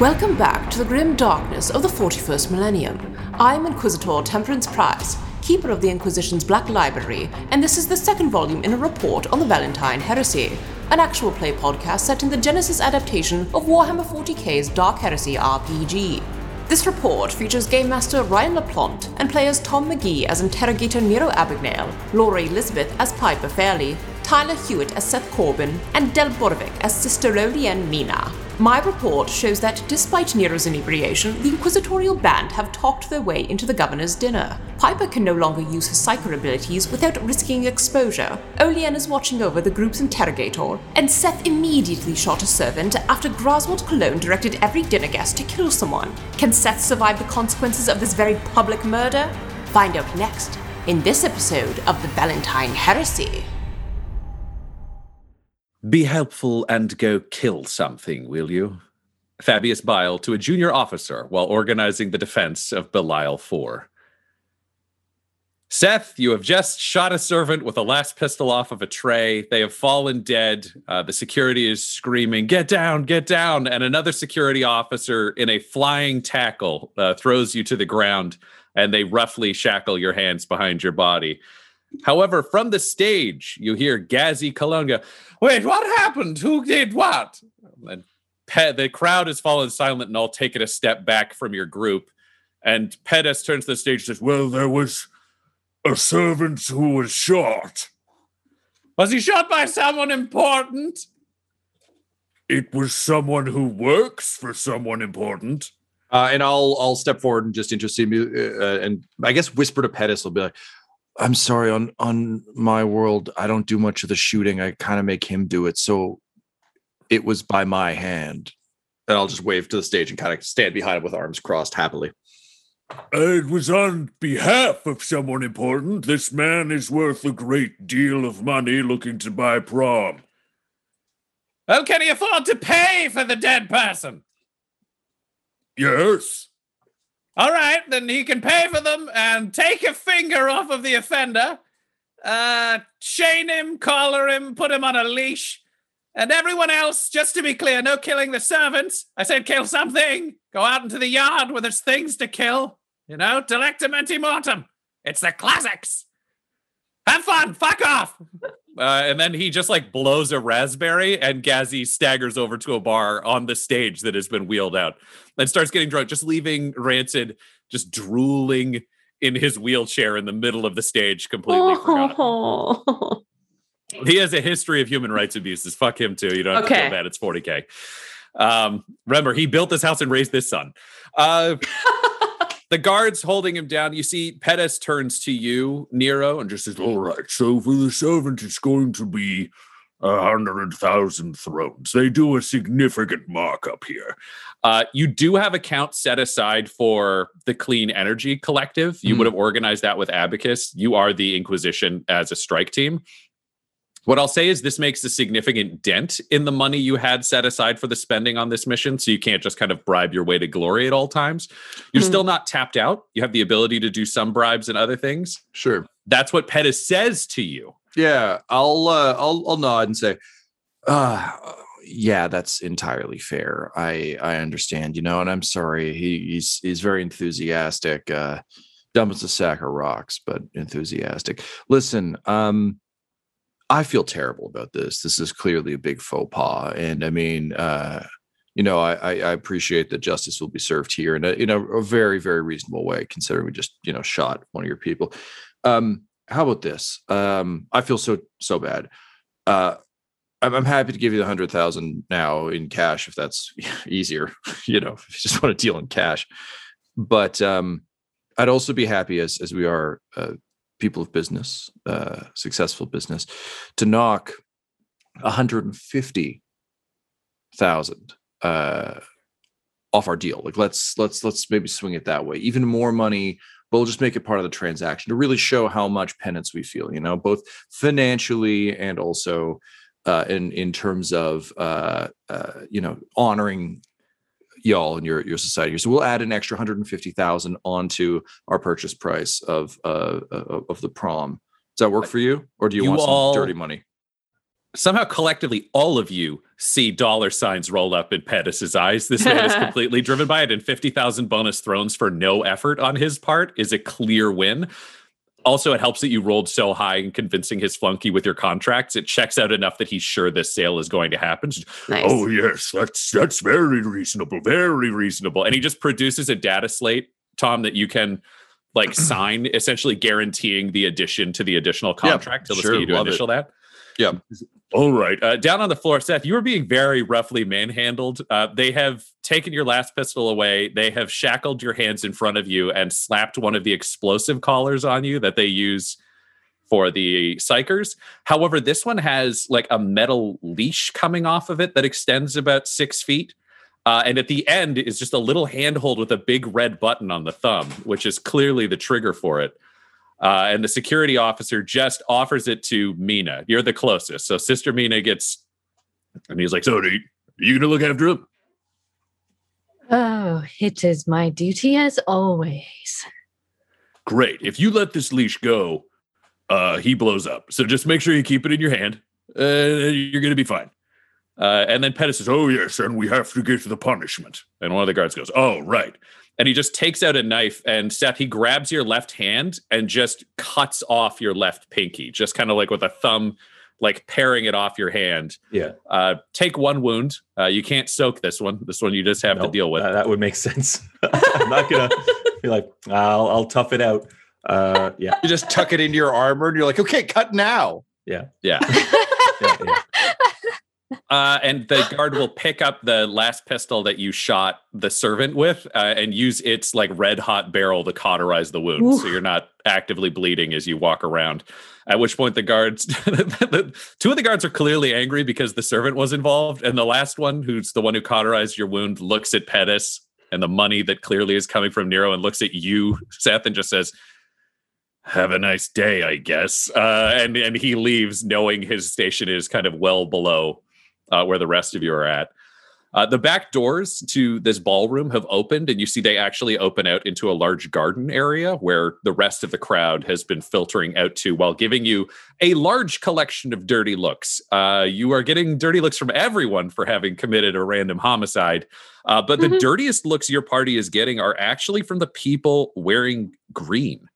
Welcome back to the grim darkness of the 41st millennium. I'm Inquisitor Temperance Price, keeper of the Inquisition's Black Library, and this is the second volume in a report on the Valentine Heresy, an actual play podcast set in the Genesys adaptation of Warhammer 40k's Dark Heresy RPG. This report features Game Master Ryan LaPlante and players Tom McGee as Interrogator Nero Abagnale, Laura Elizabeth as Piper Fairley, Tyler Hewitt as Seth Corbin, and Del Borovic as Sister Lolienne Mina. My report shows that despite Nero's inebriation, the Inquisitorial Band have talked their way into the governor's dinner. Piper can no longer use her psyker abilities without risking exposure. Olien is watching over the group's interrogator, and Seth immediately shot a servant after Groswald Cologne directed every dinner guest to kill someone. Can Seth survive the consequences of this very public murder? Find out next in this episode of the Valentine Heresy. Be helpful and go kill something, will you? Fabius Bile to a junior officer while organizing the defense of Belial 4. Seth, you have just shot a servant with a las pistol off of a tray. They have fallen dead. Uh, the security is screaming, Get down, get down. And another security officer in a flying tackle uh, throws you to the ground and they roughly shackle your hands behind your body. However, from the stage, you hear Gazi Cologne go, Wait, what happened? Who did what? And Pe- the crowd has fallen silent and all taken a step back from your group. And Pettis turns to the stage and says, Well, there was a servant who was shot. Was he shot by someone important? It was someone who works for someone important. Uh, and I'll I'll step forward and just intercede uh, and I guess whisper to Pettis. I'll be like, I'm sorry on on my world. I don't do much of the shooting. I kind of make him do it. So it was by my hand. And I'll just wave to the stage and kind of stand behind him with arms crossed happily. It was on behalf of someone important. This man is worth a great deal of money looking to buy prom. Well, can he afford to pay for the dead person? Yes. All right, then he can pay for them and take a finger off of the offender, uh, chain him, collar him, put him on a leash. And everyone else, just to be clear, no killing the servants. I said kill something. Go out into the yard where there's things to kill. You know, delectum mortem. It's the classics. Have fun. Fuck off. Uh, and then he just like blows a raspberry, and Gazi staggers over to a bar on the stage that has been wheeled out and starts getting drunk, just leaving Rancid just drooling in his wheelchair in the middle of the stage, completely oh. forgotten. He has a history of human rights abuses. Fuck him too. You don't have okay. to feel bad. It's 40K. Um, remember, he built this house and raised this son. Uh, the guards holding him down. You see, Pettis turns to you, Nero, and just says, All right, so for the servant, it's going to be a hundred thousand thrones. They do a significant markup here. Uh, you do have account set aside for the Clean Energy Collective. You mm. would have organized that with Abacus. You are the Inquisition as a strike team. What I'll say is this makes a significant dent in the money you had set aside for the spending on this mission. So you can't just kind of bribe your way to glory at all times. You're Mhm. still not tapped out. You have the ability to do some bribes and other things. Sure. That's what Pettis says to you. Yeah, I'll uh, I'll I'll nod and say, uh yeah, that's entirely fair. I I understand, you know, and I'm sorry. He, he's he's very enthusiastic. Uh dumb as a sack of rocks, but enthusiastic. Listen, um I feel terrible about this. This is clearly a big faux pas. And I mean, uh, you know, I, I, appreciate that justice will be served here in a, in a, a very, very reasonable way, considering we just, you know, shot one of your people. Um, how about this? Um, I feel so, so bad. Uh, I'm, I'm happy to give you the hundred thousand now in cash if that's easier, you know, if you just want to deal in cash. But um, I'd also be happy as as we are uh, people of business, uh, successful business, to knock 150 thousand uh, off our deal. Like let's let's let's maybe swing it that way. Even more money, but we'll just make it part of the transaction to really show how much penance we feel. You know, both financially and also uh, in in terms of uh, uh, you know honoring y'all and your your society. So we'll add an extra 150,000 onto our purchase price of uh of of the prom. Does that work for you, or do you, You want some all- dirty money? Somehow, collectively, all of you see dollar signs roll up in Pettis's eyes. This man is completely driven by it, and 50,000 bonus thrones for no effort on his part is a clear win. Also, it helps that you rolled so high in convincing his flunky with your contracts. It checks out enough that he's sure this sale is going to happen. Nice. Oh yes, that's that's very reasonable. Very reasonable. And he just produces a data slate, Tom, that you can like sign, essentially guaranteeing the addition to the additional Yeah, contract. so let's sure, get you to love it. that. Yeah. All right. Uh, down on the floor, Seth, you were being very roughly manhandled. Uh, they have taken your las pistol away. They have shackled your hands in front of you and slapped one of the explosive collars on you that they use for the psykers. However, this one has like a metal leash coming off of it that extends about six feet. Uh, and at the end is just a little handhold with a big red button on the thumb, which is clearly the trigger for it. Uh, and the security officer just offers it to Mina. You're the closest. So Sister Mina gets, and he's like, So, are you, are you gonna look after him? Oh, it is my duty as always. Great. If you let this leash go, uh, he blows up. So just make sure you keep it in your hand. Uh, you're gonna be fine. Uh, and then Pettis says, Oh yes, and we have to get to the punishment. and one of the guards goes, Oh right. and he just takes out a knife and Seth, he grabs your left hand and just cuts off your left pinky, just kind of like with a thumb, like paring it off your hand. Yeah. Uh, take one wound. Uh, you can't soak this one. This one you just have to deal with. That, that would make sense. I'm not gonna be like, I'll I'll tough it out. Uh, yeah, You just tuck it into your armor, and you're like, okay, cut now. yeah, yeah. yeah, yeah. Uh, and the guard will pick up the las pistol that you shot the servant with uh, and use its like red hot barrel to cauterize the wound. So you're not actively bleeding as you walk around. At which point the guards, two of the guards are clearly angry because the servant was involved. And the last one, who's the one who cauterized your wound, looks at Pettis and the money that clearly is coming from Nero and looks at you, Seth, and just says, have a nice day, I guess. Uh, and and he leaves, knowing his station is kind of well below uh, where the rest of you are at. Uh, the back doors to this ballroom have opened, and you see they actually open out into a large garden area where the rest of the crowd has been filtering out to, while giving you a large collection of dirty looks. Uh, you are getting dirty looks from everyone for having committed a random homicide, uh, but the Mhm. dirtiest looks your party is getting are actually from the people wearing green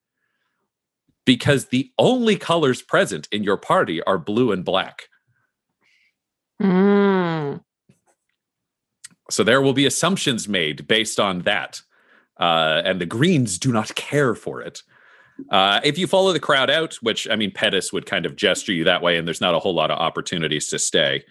because the only colors present in your party are blue and black. Mm. So there will be assumptions made based on that. Uh, and the Greens do not care for it. Uh, if you follow the crowd out, which I mean, Pettis would kind of gesture you that way, and there's not a whole lot of opportunities to stay.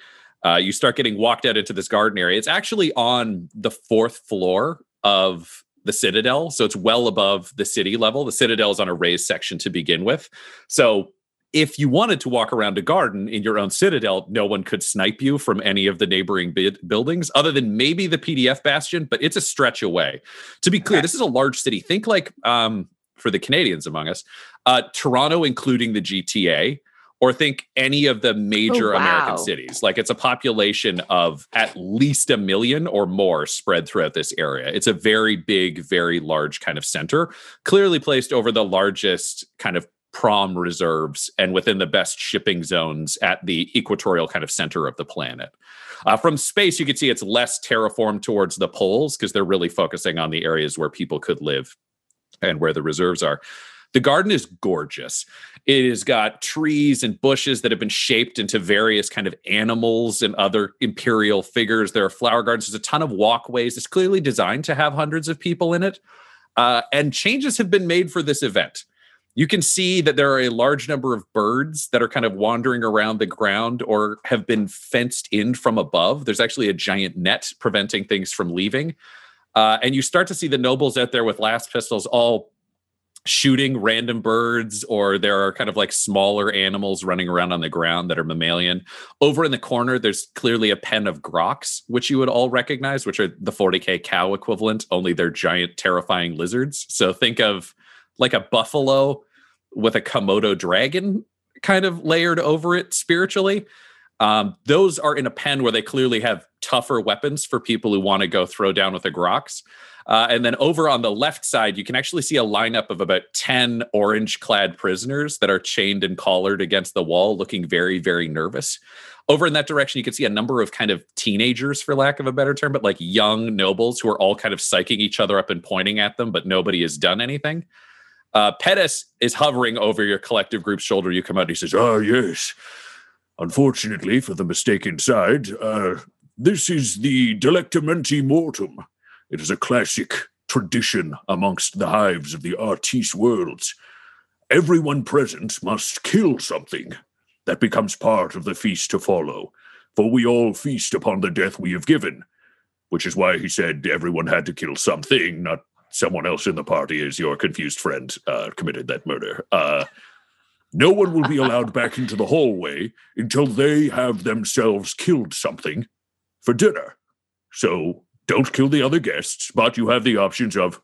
Uh, you start getting walked out into this garden area. It's actually on the fourth floor of the Citadel, so it's well above the city level. The Citadel is on a raised section to begin with. So if you wanted to walk around a garden in your own citadel, no one could snipe you from any of the neighboring bid- buildings, other than maybe the PDF Bastion, but it's a stretch away. To be clear, this is a large city. Think like um, for the Canadians among us, uh, Toronto, including the GTA, or think any of the major Oh, American cities. Like it's a population of at least a million or more spread throughout this area. It's a very big, very large kind of center, clearly placed over the largest kind of prom reserves and within the best shipping zones at the equatorial kind of center of the planet. Uh, from space, you can see it's less terraformed towards the poles because they're really focusing on the areas where people could live and where the reserves are. The garden is gorgeous. It has got trees and bushes that have been shaped into various kind of animals and other imperial figures. There are flower gardens. There's a ton of walkways. It's clearly designed to have hundreds of people in it. Uh, and changes have been made for this event. You can see that there are a large number of birds that are kind of wandering around the ground or have been fenced in from above. There's actually a giant net preventing things from leaving. Uh, and you start to see the nobles out there with las pistols all shooting random birds, or there are kind of like smaller animals running around on the ground that are mammalian. Over in the corner, there's clearly a pen of grox, which you would all recognize, which are the 40k cow equivalent, only they're giant, terrifying lizards. So think of like a buffalo with a Komodo dragon kind of layered over it spiritually. Um, those are in a pen where they clearly have tougher weapons for people who want to go throw down with the Grox. Uh, and then over on the left side, you can actually see a lineup of about 10 orange clad prisoners that are chained and collared against the wall, looking very, very nervous. Over in that direction, you can see a number of kind of teenagers, for lack of a better term, but like young nobles who are all kind of psyching each other up and pointing at them, but nobody has done anything. Uh, Pettis is hovering over your collective group's shoulder. You come out, and he says, Ah, yes. Unfortunately for the mistaken side, uh, this is the Delectamenti Mortem. It is a classic tradition amongst the hives of the Artis worlds. Everyone present must kill something. That becomes part of the feast to follow, for we all feast upon the death we have given. Which is why he said everyone had to kill something, not someone else in the party as your confused friend uh, committed that murder. Uh, no one will be allowed back into the hallway until they have themselves killed something for dinner. So don't kill the other guests, but you have the options of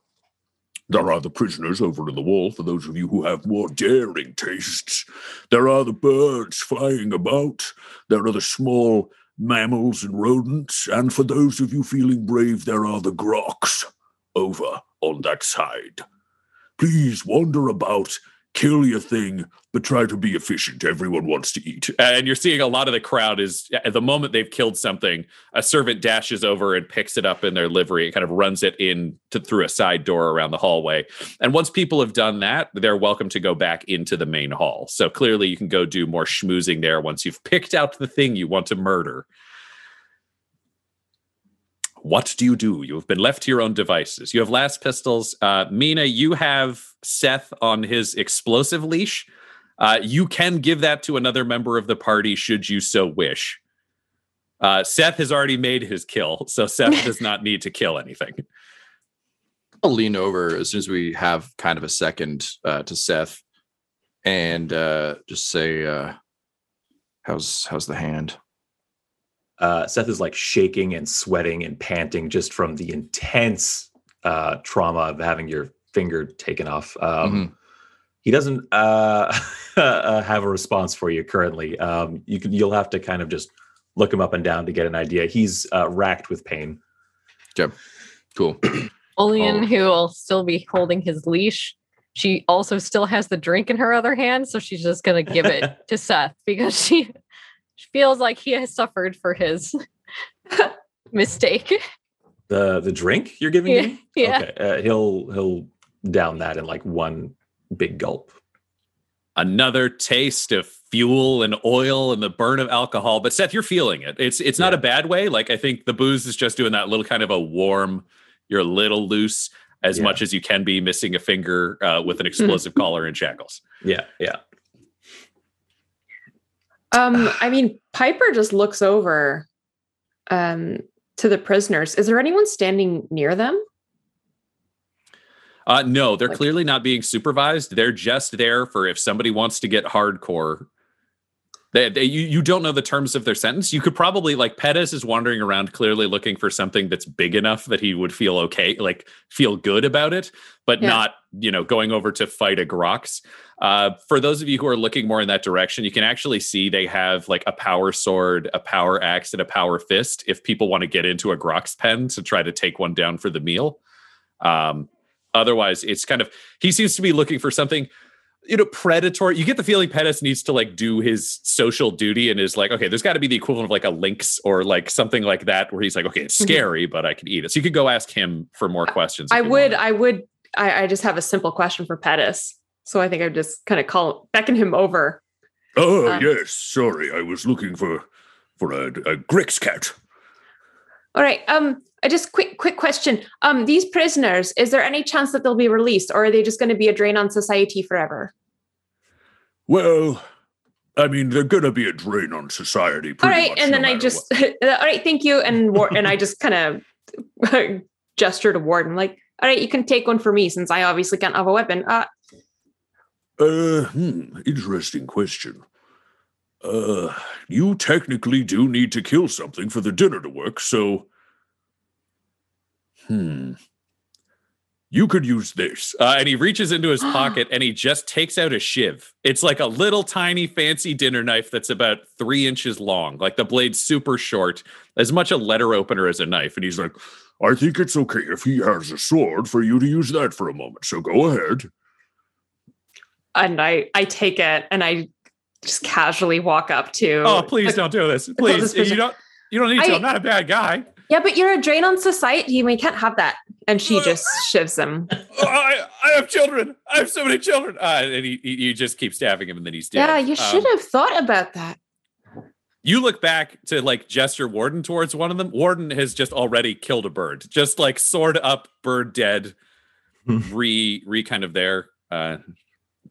there are the prisoners over in the wall for those of you who have more daring tastes. There are the birds flying about. There are the small mammals and rodents. And for those of you feeling brave, there are the grox over on that side. Please wander about, kill your thing, but try to be efficient. Everyone wants to eat. Uh, and you're seeing a lot of the crowd is at the moment they've killed something a servant dashes over and picks it up in their livery and kind of runs it in to through a side door around the hallway and once people have done that they're welcome to go back into the main hall so clearly you can go do more schmoozing there once you've picked out the thing you want to murder what do you do? You have been left to your own devices. You have las pistols. Uh, Mina, you have Seth on his explosive leash. Uh, you can give that to another member of the party should you so wish. Uh, Seth has already made his kill, so Seth does not need to kill anything. I'll lean over as soon as we have kind of a second uh, to Seth and uh, just say, uh, "How's how's the hand?" Uh, Seth is like shaking and sweating and panting just from the intense uh, trauma of having your finger taken off. Um, He doesn't uh, uh, have a response for you currently. Um, you can, you'll have to kind of just look him up and down to get an idea. He's uh, racked with pain. Okay, cool. Olian, Oh. who will still be holding his leash, she also still has the drink in her other hand, so she's just gonna give it to Seth because she, she feels like he has suffered for his mistake. The the drink you're giving Yeah, him? yeah. Okay. Uh, he'll he'll down that in like one big gulp. Another taste of fuel and oil and the burn of alcohol. But Seth, you're feeling it. It's it's not a bad way. Like I think the booze is just doing that little kind of a warm. You're a little loose as Yeah. much as you can be, missing a finger uh, with an explosive collar and shackles. Yeah, yeah. Um, I mean, Piper just looks over um to the prisoners. Is there anyone standing near them? Uh, no, they're Like- clearly not being supervised. They're just there for if somebody wants to get hardcore. They, they, you, you don't know the terms of their sentence. You could probably like Pettis is wandering around clearly looking for something that's big enough that he would feel okay, like feel good about it, but Yeah. not, you know, going over to fight a Grox. Uh, for those of you who are looking more in that direction, you can actually see they have like a power sword, a power axe, and a power fist if people want to get into a Grox pen to try to take one down for the meal. Um, otherwise, it's kind of he seems to be looking for something you know, predatory. You get the feeling Pettis needs to like do his social duty and is like, okay, there's got to be the equivalent of like a lynx or like something like that, where he's like, okay, it's scary, but I can eat it. So you could go ask him for more questions. I would. I would, I, I just have a simple question for Pettis. So I think I would just kind of call beckon him over. Oh, Um, yes. Sorry, I was looking for for a, a Grix cat. All right. Um, I just quick quick question. Um, these prisoners, is there any chance that they'll be released, or are they just going to be a drain on society forever? Well, I mean, they're gonna be a drain on society. All right, much, and no then I just all right, thank you, and War- and I just kind of gesture to Warden, like, all right, you can take one for me since I obviously can't have a weapon. Uh. Uh, hmm, interesting question. Uh, you technically do need to kill something for the dinner to work, so. Hmm. You could use this. Uh, and he reaches into his pocket and he just takes out a shiv. It's like a little tiny fancy dinner knife that's about three inches long. Like the blade's super short, as much a letter opener as a knife. And he's like, I think it's okay if he has a sword for you to use that for a moment. So go ahead. And I I take it and I just casually walk up to. "Oh, please don't do this, please. this You don't. You don't need to. I- I'm not a bad guy. Yeah, but you're a drain on society. We can't have that. And she just shivs him. Oh, I, I have children. I have so many children. Uh, and he, he, you just keep stabbing him, and then he's dead. Yeah, you Um, should have thought about that. You look back to like gesture Warden towards one of them. Warden has just already killed a bird, just like sword up, bird dead, re re kind of there. Uh,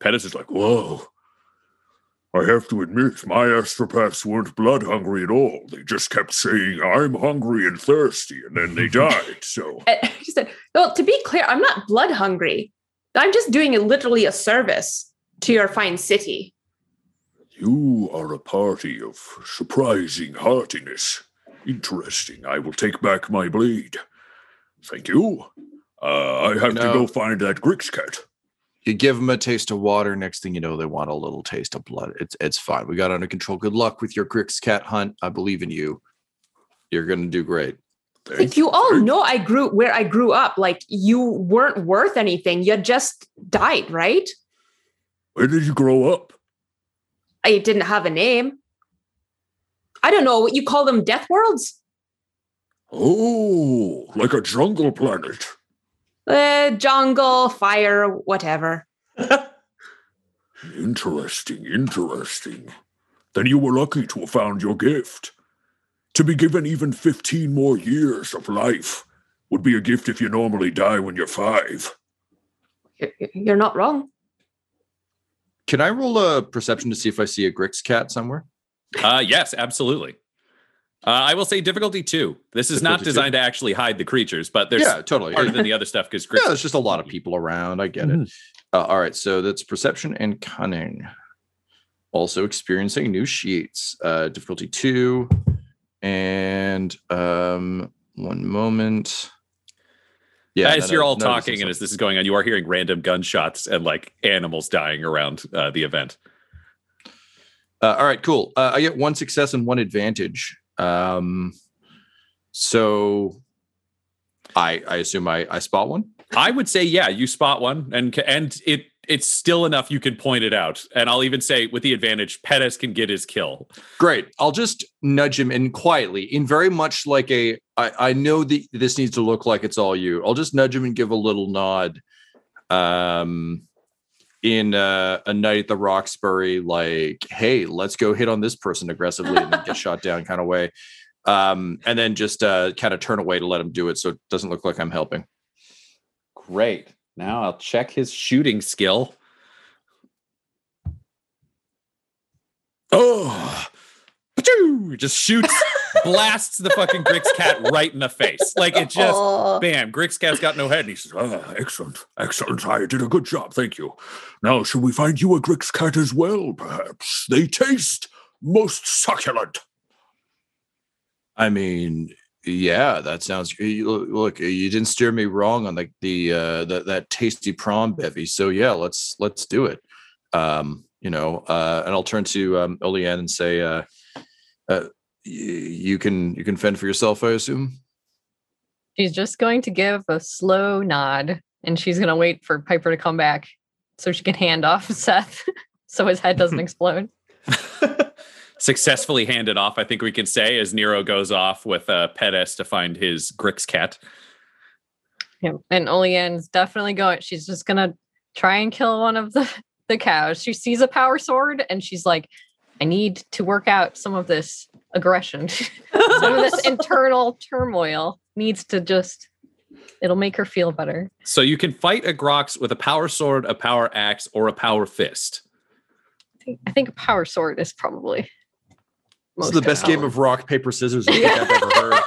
Pettis is like, whoa. I have to admit, my astropaths weren't blood hungry at all. They just kept saying, I'm hungry and thirsty, and then they died. So, She said, "Well, to be clear, I'm not blood hungry. I'm just doing a, literally a service to your fine city." you are a party of surprising heartiness. Interesting. I will take back my blade. Thank you. Uh, I have No. to go find that Grix cat. You give them a taste of water. Next thing you know, they want a little taste of blood. It's it's fine. We got under control. Good luck with your Grix cat hunt. I believe in you. You're gonna do great. Like you all know, I grew where I grew up. Like you weren't worth anything. You just died, right? Where did you grow up? I didn't have a name. I don't know what you call them. Death worlds. Oh, like a jungle planet. Uh, jungle, fire, whatever. Interesting, interesting. Then you were lucky to have found your gift. To be given even 15 more years of life would be a gift if you normally die when you're five. You're- You're not wrong. Can I roll a perception to see if I see a Grix cat somewhere? uh, yes, absolutely. Uh, I will say difficulty two. This is not Difficulty two? designed to actually hide the creatures, but there's yeah, totally. harder than the other stuff because Yeah, there's just a lot of people around. I get it. Uh, all right, so that's perception and cunning. Also experiencing new sheets. Uh, difficulty two, and um, one moment. Yeah, as none you're of- all none talking and as this is going on, you are hearing random gunshots and like animals dying around uh, the event. Uh, all right, cool. Uh, I get one success and one advantage. Um, so I I assume I I spot one. I would say, yeah, you spot one, and and it it's still enough you can point it out. And I'll even say, with the advantage, Pettis can get his kill. Great. I'll just nudge him in quietly, in very much like a. I, I know that this needs to look like it's all you. I'll just nudge him and give a little nod. Um, in uh, a night at the Roxbury, like, hey, let's go hit on this person aggressively and then get shot down kind of way. Um, and then just uh, kind of turn away to let him do it, so it doesn't look like I'm helping. Great. Now I'll check his shooting skill. Oh, just shoots, blasts the fucking Grix cat right in the face. Like it just, Oh. bam, Grix cat's got no head. And he says, Ah, excellent, excellent. I did a good job. Thank you. Now, should we find you a Grix cat as well, perhaps? They taste most succulent. I mean, yeah, that sounds. you- Look, look, you didn't steer me wrong on like the uh that that tasty prawn bevy. So yeah, let's let's do it. Um, you know, uh, and I'll turn to um Olean and say, uh, uh, y- you can you can fend for yourself, I assume. She's just going to give a slow nod and she's going to wait for Piper to come back so she can hand off Seth so his head doesn't explode. Successfully handed off, I think we can say, as Nero goes off with uh, Pettis to find his Grix cat. Yeah. And Olean's definitely going, she's just going to try and kill one of the, the cows. She sees a power sword and she's like, I need to work out some of this aggression, some of this internal turmoil needs to just, it'll make her feel better. So you can fight a Grox with a power sword, a power axe, or a power fist. I think, I think a power sword is probably This is the best game of rock paper scissors I think I've ever heard.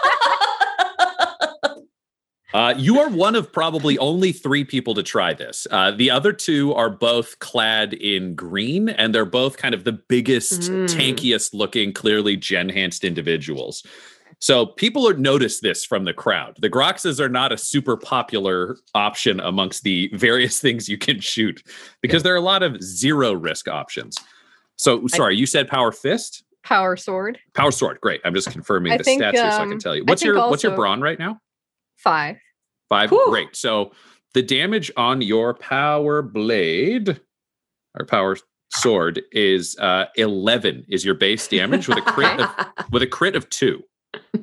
Uh, you are one of probably only three people to try this. Uh, the other two are both clad in green, and they're both kind of the biggest, Mm. tankiest looking, clearly gen-hanced individuals. So people are notice this from the crowd. The Groxes are not a super popular option amongst the various things you can shoot because there are a lot of zero risk options. So sorry, you said power fist, power sword. power sword. Great. I'm just confirming I the think, stats here so I can um, tell you. What's your what's your brawn right now? Five. Five. Whew. Great. So the damage on your power blade or power sword is uh 11 is your base damage with a crit of, with a crit of 2.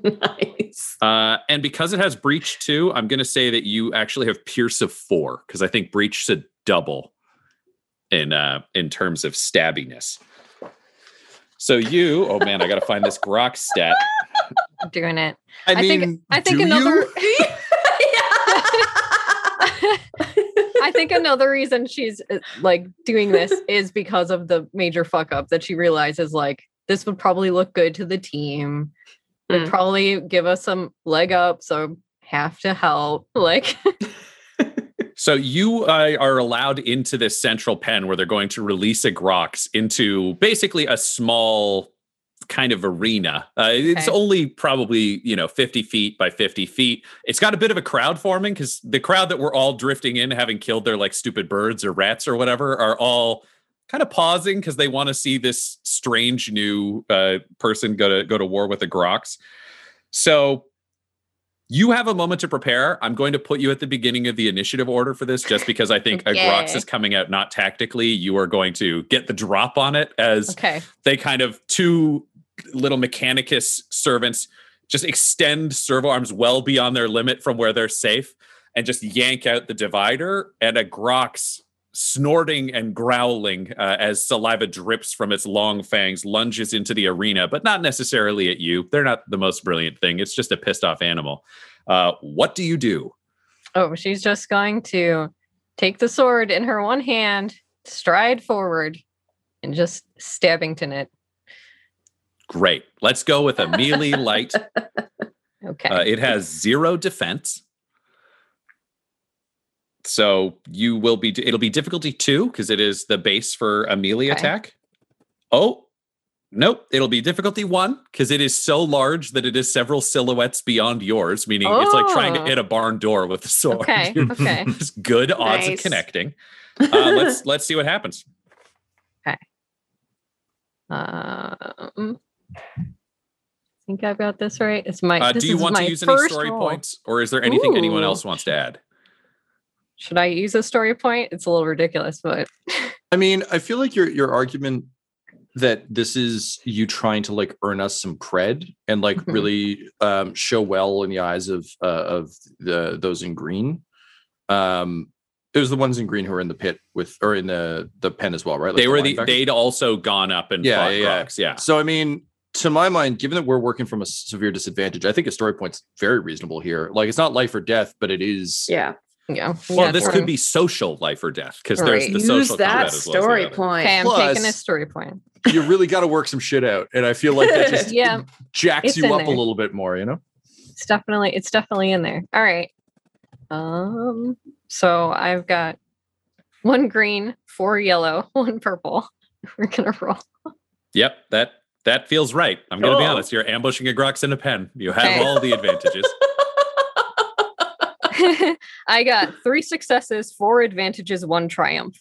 nice. Uh and because it has breach 2, I'm going to say that you actually have pierce of 4 because I think breach should double in uh in terms of stabbiness. So you, oh man, I got to find this grox stat. I'm doing it. I, I mean, think I think another you? I think another reason she's uh, like doing this is because of the major fuck up that she realizes like this would probably look good to the team. Would Mm. probably give us some leg up, so have to help. Like So you uh, are allowed into this central pen where they're going to release a Grox into basically a small kind of arena. Uh, It's only probably you know 50 feet by 50 feet. It's got a bit of a crowd forming because the crowd that we're all drifting in, having killed their like stupid birds or rats or whatever, are all kind of pausing because they want to see this strange new uh, person go to go to war with the Grox. So you have a moment to prepare. I'm going to put you at the beginning of the initiative order for this, just because I think a Grox is coming out not tactically. You are going to get the drop on it as okay, they kind of two little mechanicus servants just extend servo arms well beyond their limit from where they're safe and just yank out the divider and a grox snorting and growling uh, as saliva drips from its long fangs lunges into the arena but not necessarily at you. They're not the most brilliant thing. It's just a pissed off animal. Uh, what do you do? Oh, she's just going to take the sword in her one hand, stride forward, and just stabbington it. Great let's go with a melee light Okay, Uh, it has zero defense. So you will be, it'll be difficulty two because it is the base for a melee Okay. attack. Oh, nope. It'll be difficulty one because it is so large that it is several silhouettes beyond yours, meaning it's like trying to Oh. hit a barn door with a sword. Okay, okay. Good odds of connecting. Uh, let's let's see what happens. Okay. Um, I think I've got this right. It's my. Uh, this do you is want to my use any first story roll. points, or is there anything anyone else wants to add? Should I use a story point? It's a little ridiculous, but I mean, I feel like your your argument that this is you trying to like earn us some cred and like Mhm. really um, show well in the eyes of uh, of the those in green. Um, it was the ones in green who were in the pit with or in the the pen as well, right? Like they were the linebackers? they'd also gone up and Yeah, fought yeah, yeah. Yeah. So I mean, to my mind, given that we're working from a severe disadvantage, I think a story point's very reasonable here. Like it's not life or death, but it is. Yeah. yeah. Well, yeah, this for- could be social life or death because there's the Use social that combat as well as the story other. point. Okay, I'm Plus- taking a story point. You really got to work some shit out, and I feel like that just Yeah, jacks It's you in up a little bit more. You know. it's definitely it's definitely in there. All right. Um. So I've got one green, four yellow, one purple. We're gonna roll. Yep, that That feels right. I'm going to be honest. You're ambushing a Grox in a pen. You have Okay. all the advantages. I got three successes, four advantages, one triumph.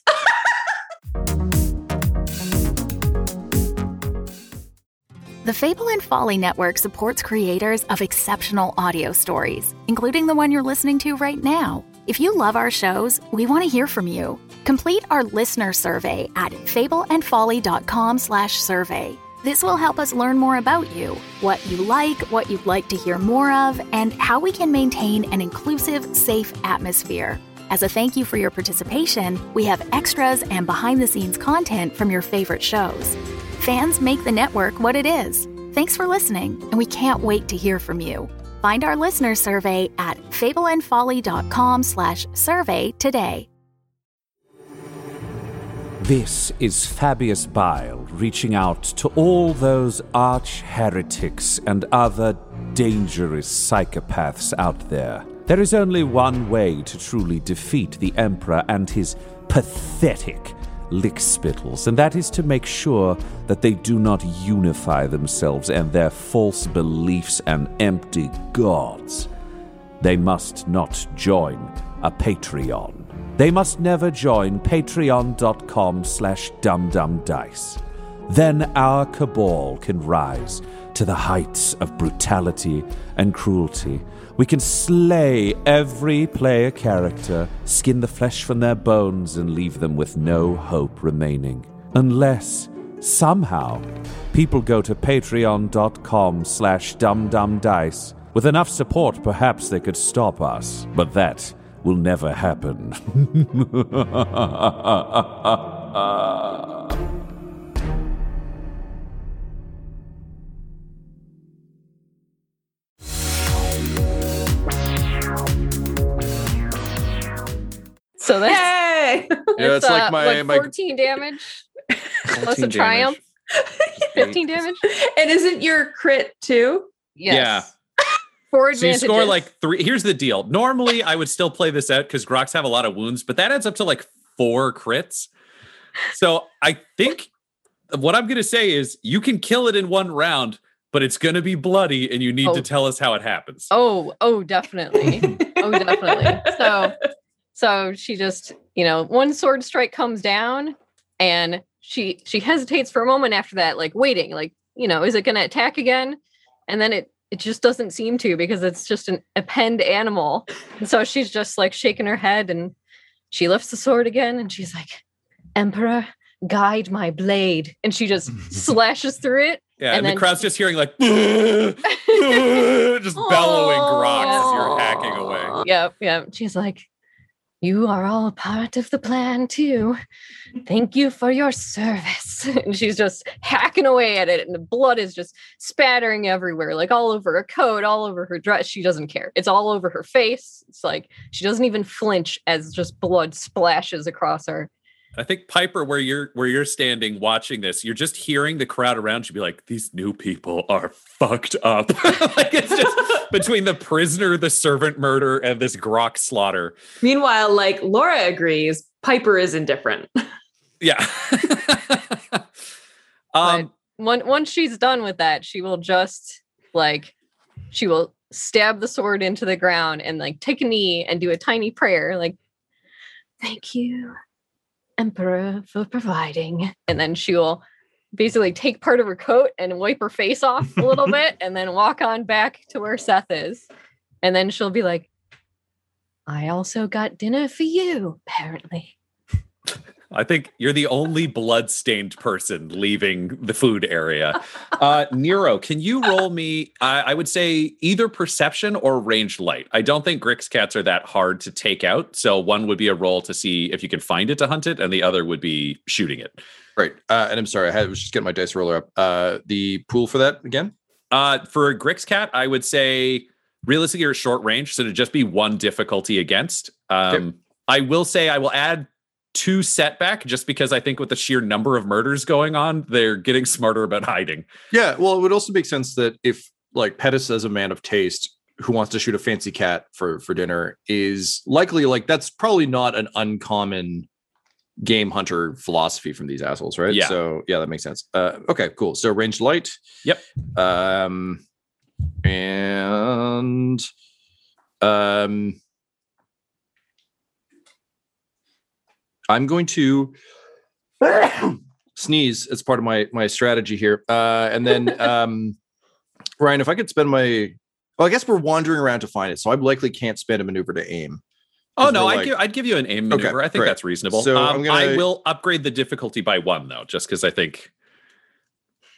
The Fable and Folly Network supports creators of exceptional audio stories, including the one you're listening to right now. If you love our shows, we want to hear from you. Complete our listener survey at fableandfolly.com/survey. This will help us learn more about you, what you like, what you'd like to hear more of, and how we can maintain an inclusive, safe atmosphere. As a thank you for your participation, we have extras and behind the scenes content from your favorite shows. Fans make the network what it is. Thanks for listening, and we can't wait to hear from you. Find our listener survey at fableandfolly.com/survey today. This is Fabius Bile reaching out to all those arch heretics and other dangerous psychopaths out there. There is only one way to truly defeat the Emperor and his pathetic lickspittles, and that is to make sure that they do not unify themselves and their false beliefs and empty gods. They must not join a Patreon. They must never join patreon.com slash dumdumdice. Then our cabal can rise to the heights of brutality and cruelty. We can slay every player character, skin the flesh from their bones, and leave them with no hope remaining. Unless, somehow, people go to patreon.com slash dumdumdice. With enough support, perhaps they could stop us. But that will never happen. So that's Hey! Yeah, it's like uh, my- what, my- 14 damage plus 14 a triumph. 15 damage. and isn't your crit too? Yes. Four So you score like three. Here's the deal. Normally, I would still play this out because Grox have a lot of wounds, but that adds up to like four crits. So I think what I'm going to say is you can kill it in one round, but it's going to be bloody, and you need Oh. to tell us how it happens. Oh, oh, definitely. oh, definitely. So, so she just, you know, one sword strike comes down, and she she hesitates for a moment after that, like waiting, like you know, is it going to attack again? And then it it just doesn't seem to because it's just an append animal. And so she's just like shaking her head, and she lifts the sword again, and she's like, "Emperor, guide my blade," and she just slashes through it. Yeah, and, and the crowd's just hearing like just bellowing Grox as you're hacking away. Yep, yep. She's like, You are all part of the plan too. Thank you for your service. And she's just hacking away at it, and the blood is just spattering everywhere, like all over her coat, all over her dress. She doesn't care. It's all over her face. It's like she doesn't even flinch as just blood splashes across her. I think Piper, where you're where you're standing watching this, you're just hearing the crowd around you be like, "These new people are fucked up." like it's just between the prisoner, the servant murder, and this Grox slaughter. Meanwhile, like Laura agrees, Piper is indifferent. Yeah. um, When, once she's done with that, she will just like she will stab the sword into the ground and like take a knee and do a tiny prayer, like, thank you, Emperor, for providing. And then she will basically take part of her coat and wipe her face off a little bit and then walk on back to where Seth is. And then she'll be like, I also got dinner for you, apparently. I think you're the only blood-stained person leaving the food area. Uh, Nero, can you roll me? I, I would say either perception or ranged light. I don't think Grix cats are that hard to take out. So one would be a roll to see if you can find it to hunt it, and the other would be shooting it. Right. Uh, and I'm sorry, I had, was just getting my dice roller up. Uh, the pool for that again? Uh, for a Grix cat, I would say realistically you're short range, so to just be one difficulty against. Um, I will say I will add two setback just because I think with the sheer number of murders going on, they're getting smarter about hiding. Yeah. Well, it would also make sense that if like Pettis as a man of taste who wants to shoot a fancy cat for for dinner is likely like that's probably not an uncommon game hunter philosophy from these assholes, right? Yeah. So yeah, that makes sense. Uh, okay, cool. So range light. Yep. Um, and um, I'm going to sneeze as part of my my strategy here, uh, and then um, Ryan, if I could spend my well, I guess we're wandering around to find it, so I likely can't spend a maneuver to aim. Oh no, we're I'd give I'd give you an aim Okay, maneuver. I think great. that's reasonable. So um, gonna- I will upgrade the difficulty by one though, just because I think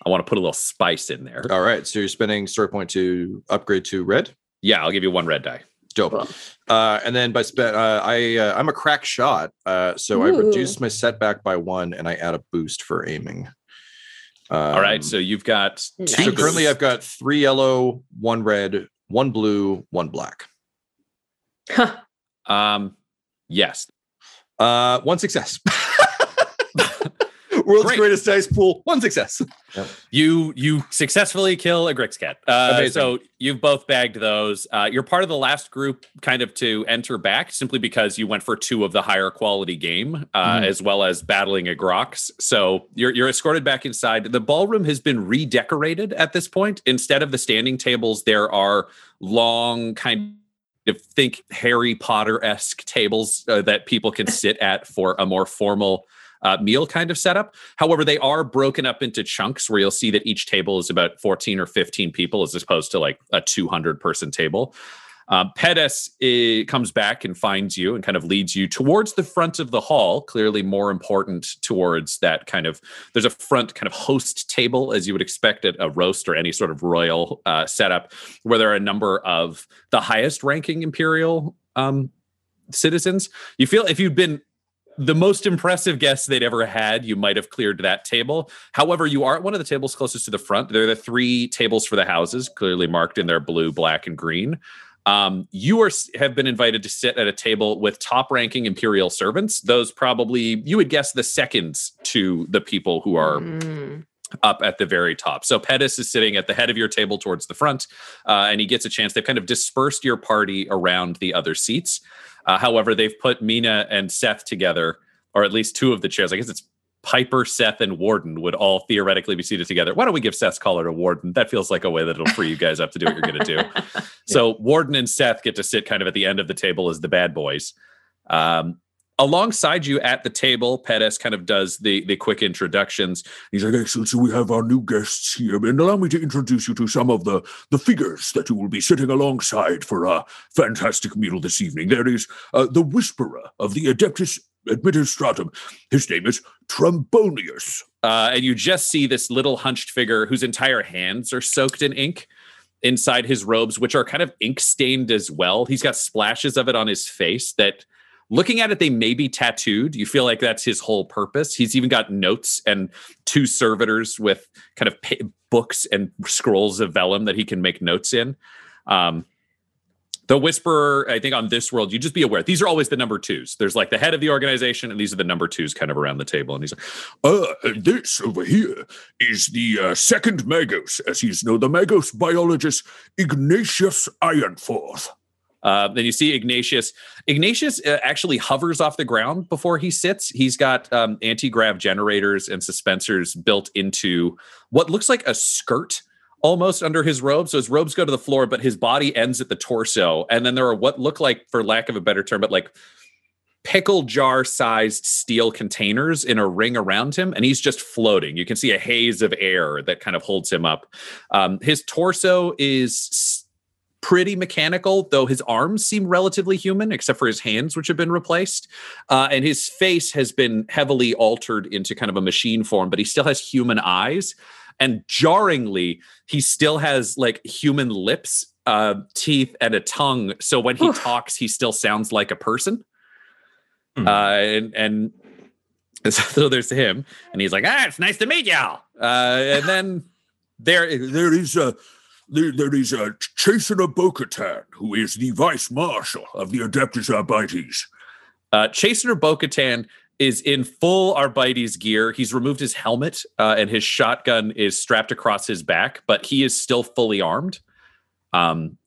I want to put a little spice in there. All right, so you're spending story point to upgrade to red. Yeah, I'll give you one red die. Dope. Uh, and then by spend, uh, I uh, I'm a crack shot, uh, so I reduce my setback by one, and I add a boost for aiming. All right, Um, so you've got two. so currently I've got three yellow, one red, one blue, one black. Huh. um, yes, Uh, one success. World's Great. greatest dice pool. One success. you you successfully kill a Grixcat. Uh, so you've both bagged those. Uh, you're part of the last group, kind of to enter back, simply because you went for two of the higher quality game, uh, Mhm. as well as battling a Grox. So you're you're escorted back inside. The ballroom has been redecorated at this point. Instead of the standing tables, there are long kind of think Harry Potter esque tables uh, that people can sit at for a more formal. Uh, meal kind of setup. However, they are broken up into chunks where you'll see that each table is about 14 or 15 people as opposed to like a 200 person table. Um, Pettis eh, comes back and finds you and kind of leads you towards the front of the hall, clearly more important towards that kind of. There's a front kind of host table, as you would expect at a roast or any sort of royal uh, setup, where there are a number of the highest ranking imperial um, citizens. You feel if you'd been the most impressive guests they'd ever had, you might have cleared that table. However, you are at one of the tables closest to the front. They're the three tables for the houses, clearly marked in their blue, black, and green. Um, you are have been invited to sit at a table with top-ranking imperial servants. Those probably you would guess the seconds to the people who are Mm. Up at the very top. So Pettis is sitting at the head of your table towards the front, uh, and he gets a chance. They've kind of dispersed your party around the other seats. Uh, however, they've put Mina and Seth together, or at least two of the chairs. I guess it's Piper, Seth, and Warden would all theoretically be seated together. Why don't we give Seth's collar to Warden? That feels like a way that it'll free you guys up to do what you're going to do. So Warden and Seth get to sit kind of at the end of the table as the bad boys. Um, alongside you at the table, Pettis kind of does the the quick introductions. He's like, Excellency, we have our new guests here, and allow me to introduce you to some of the, the figures that you will be sitting alongside for a fantastic meal this evening. There is uh, the Whisperer of the Adeptus Administratum. His name is Trombonius. Uh, and you just see this little hunched figure whose entire hands are soaked in ink inside his robes, which are kind of ink stained as well. He's got splashes of it on his face that, looking at it, they may be tattooed. You feel like that's his whole purpose. He's even got notes and two servitors with kind of books and scrolls of vellum that he can make notes in. Um, the Whisperer, I think on this world, you just be aware these are always the number twos. There's like the head of the organization, and these are the number twos kind of around the table. And he's like, Uh, and this over here is the uh, second Magos, as he's known, the Magos biologist Ignatius Ironforth. Uh, then you see Ignatius. Ignatius uh, actually hovers off the ground before he sits. He's got um, anti grav generators and suspensors built into what looks like a skirt almost under his robe. So his robes go to the floor, but his body ends at the torso. And then there are what look like, for lack of a better term, but like pickle jar sized steel containers in a ring around him and he's just floating you can see a haze of air that kind of holds him up um, his torso is pretty mechanical though his arms seem relatively human except for his hands which have been replaced uh, and his face has been heavily altered into kind of a machine form but he still has human eyes and jarringly he still has like human lips uh, teeth and a tongue so when he Oof. talks he still sounds like a person Hmm. uh, and and so there's him, and he's like, "Ah, it's nice to meet y'all." Uh, and then there, There is a there, is a Chasener Bo-Katan, who is the vice marshal of the Adeptus Arbites. uh, Chasener Bo-Katan is in full Arbites gear. He's removed his helmet, uh, and his shotgun is strapped across his back, but he is still fully armed. Um,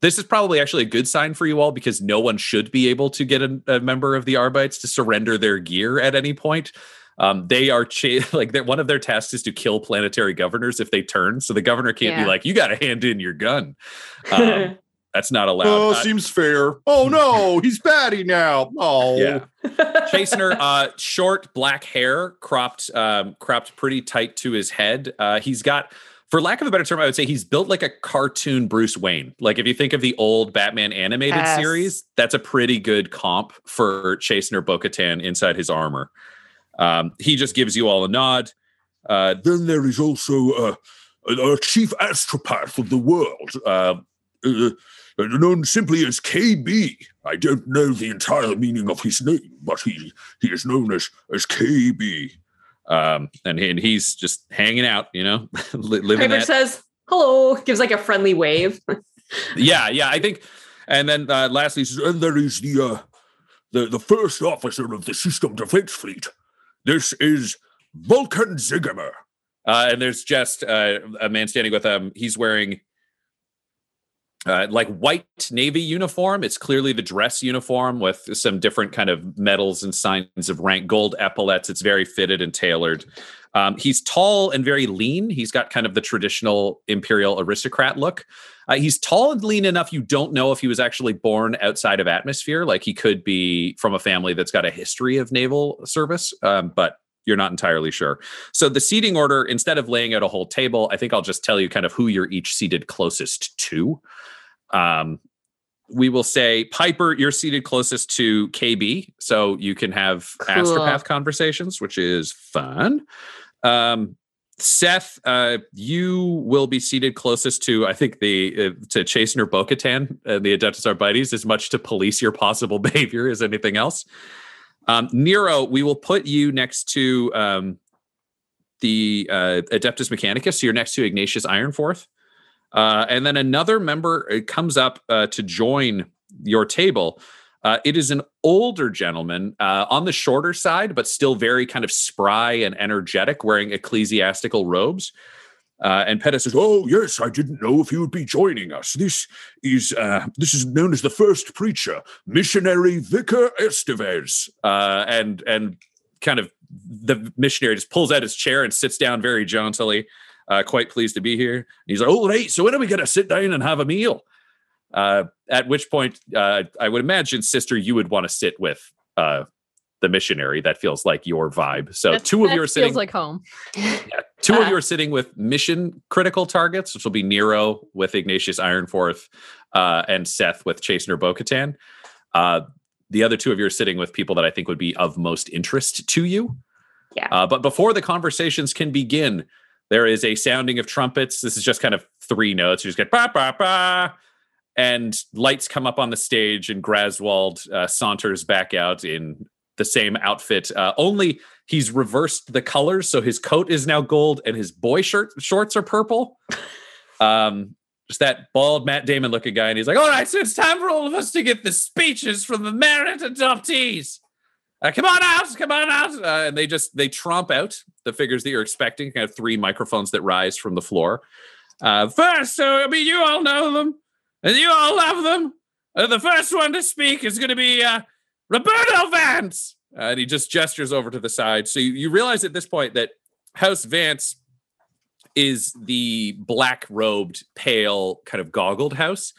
this is probably actually a good sign for you all because no one should be able to get a, a member of the Arbites to surrender their gear at any point. Um, they are cha- like one of their tasks is to kill planetary governors if they turn. So the governor can't Yeah. be like, "You got to hand in your gun." Um, that's not allowed. Oh, Uh, seems fair. Oh no, he's batty now. Oh, yeah. Chasener, uh, short black hair, cropped, um, cropped pretty tight to his head. Uh, he's got, for lack of a better term, I would say he's built like a cartoon Bruce Wayne. Like if you think of the old Batman animated Yes. series, that's a pretty good comp for Chasener Bo-Katan inside his armor. Um, he just gives you all a nod. Uh, Then there is also uh, chief astropath of the world, uh, uh, known simply as KB. I don't know the entire meaning of his name, but he he is known as as KB. um, and, he, and he's just hanging out, you know, living says, hello, gives like a friendly wave. yeah, yeah. I think, and then uh, lastly, And there is the uh, the the first officer of the System Defense Fleet. This is Vulcan Zigamer. Uh, and there's just uh, a man standing with him. He's wearing uh, like white navy uniform. It's clearly the dress uniform with some different kind of medals and signs of rank, gold epaulets. It's very fitted and tailored. Um, he's tall and very lean. He's got kind of the traditional imperial aristocrat look. Uh, he's tall and lean enough you don't know if he was actually born outside of atmosphere. Like he could be from a family that's got a history of naval service, um, but you're not entirely sure. So the seating order, instead of laying out a whole table, I think I'll just tell you kind of who you're each seated closest to. Um, we will say Piper, you're seated closest to KB, so you can have Cool. astropath conversations, which is fun. Um, Seth, uh, you will be seated closest to, I think, the uh, to Chasener Bo-Katan, uh, the Adeptus Arbites, as much to police your possible behavior as anything else. Um, Nero, we will put you next to um, the uh, Adeptus Mechanicus. So you're next to Ignatius Ironforth. Uh, and then another member uh, comes up uh, to join your table. Uh, it is an older gentleman uh, on the shorter side, but still very kind of spry and energetic, wearing ecclesiastical robes. Uh, and Pettis says, Oh yes, I didn't know if he would be joining us. This is this is known as the first preacher, missionary Vicar Estevez. and and kind of the missionary just pulls out his chair and sits down very jauntily, uh, quite pleased to be here. He's like, "All right, so when are we going to sit down and have a meal?" Uh, at which point, uh, I would imagine, sister, you would want to sit with uh, the missionary. That feels like your vibe. So That- two of you are sitting. feels like home. Two of you are sitting with mission critical targets, which will be Nero with Ignatius Ironforth uh, and Seth with Chasener Bo-Katan. Uh, the other two of you are sitting with people that I think would be of most interest to you. Yeah. Uh, but before the conversations can begin, there is a sounding of trumpets. This is just kind of three notes. You just get ba ba ba, and lights come up on the stage, and Graswald uh, saunters back out in the same outfit. Uh, only he's reversed the colors, so his coat is now gold, and his boy shirt shorts are purple. Um, just that bald Matt Damon looking guy, and he's like, "All right, so it's time for all of us to get the speeches from the merit adoptees." Uh, come on out, come on out. Uh, and they just they tromp out the figures that you're expecting. Kind of three microphones that rise from the floor. Uh, first, so I mean, you all know them, and you all love them. Uh, the first one to speak is going to be uh, Roberto Vance, uh, and he just gestures over to the side. So you, you realize at this point that House Vance is the black robed, pale, kind of goggled house.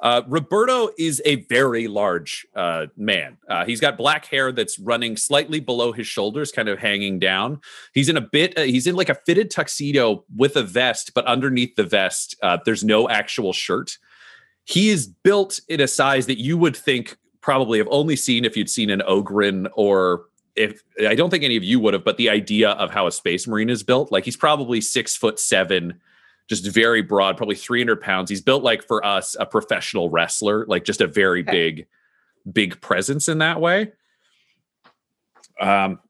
Uh, Roberto is a very large uh, man. Uh, he's got black hair that's running slightly below his shoulders, kind of hanging down. He's in a bit, uh, he's in like a fitted tuxedo with a vest, but underneath the vest, uh, there's no actual shirt. He is built in a size that you would think probably have only seen if you'd seen an Ogryn or if I don't think any of you would have, but the idea of how a space marine is built, like he's probably six foot seven, just very broad, probably 300 pounds. He's built like for us, a professional wrestler, like just a very Okay. big, big presence in that way. Um,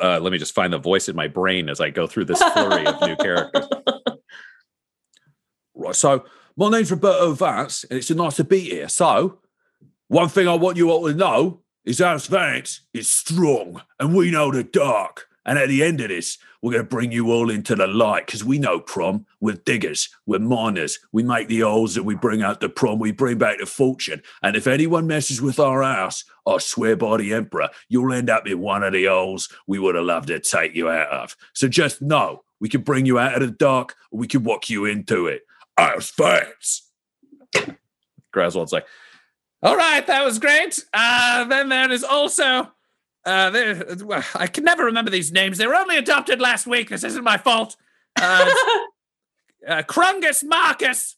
uh, let me just find the voice in my brain as I go through this flurry of new characters. Right, so my name's Roberto Vance, and it's a nice to be here. So, one thing I want you all to know is House Vance is strong, and we know the dark. And at the end of this, we're going to bring you all into the light because we know prom. We're diggers, we're miners. We make the holes that we bring out the prom, we bring back the fortune. And if anyone messes with our house, I swear by the Emperor, you'll end up in one of the holes we would have loved to take you out of. So just know we can bring you out of the dark we can walk you into it. Us fans. Griswold's like, all right, that was great. Uh, then there is also, uh, there, well, I can never remember these names. They were only adopted last week. This isn't my fault. Uh, uh, Krungus Marcus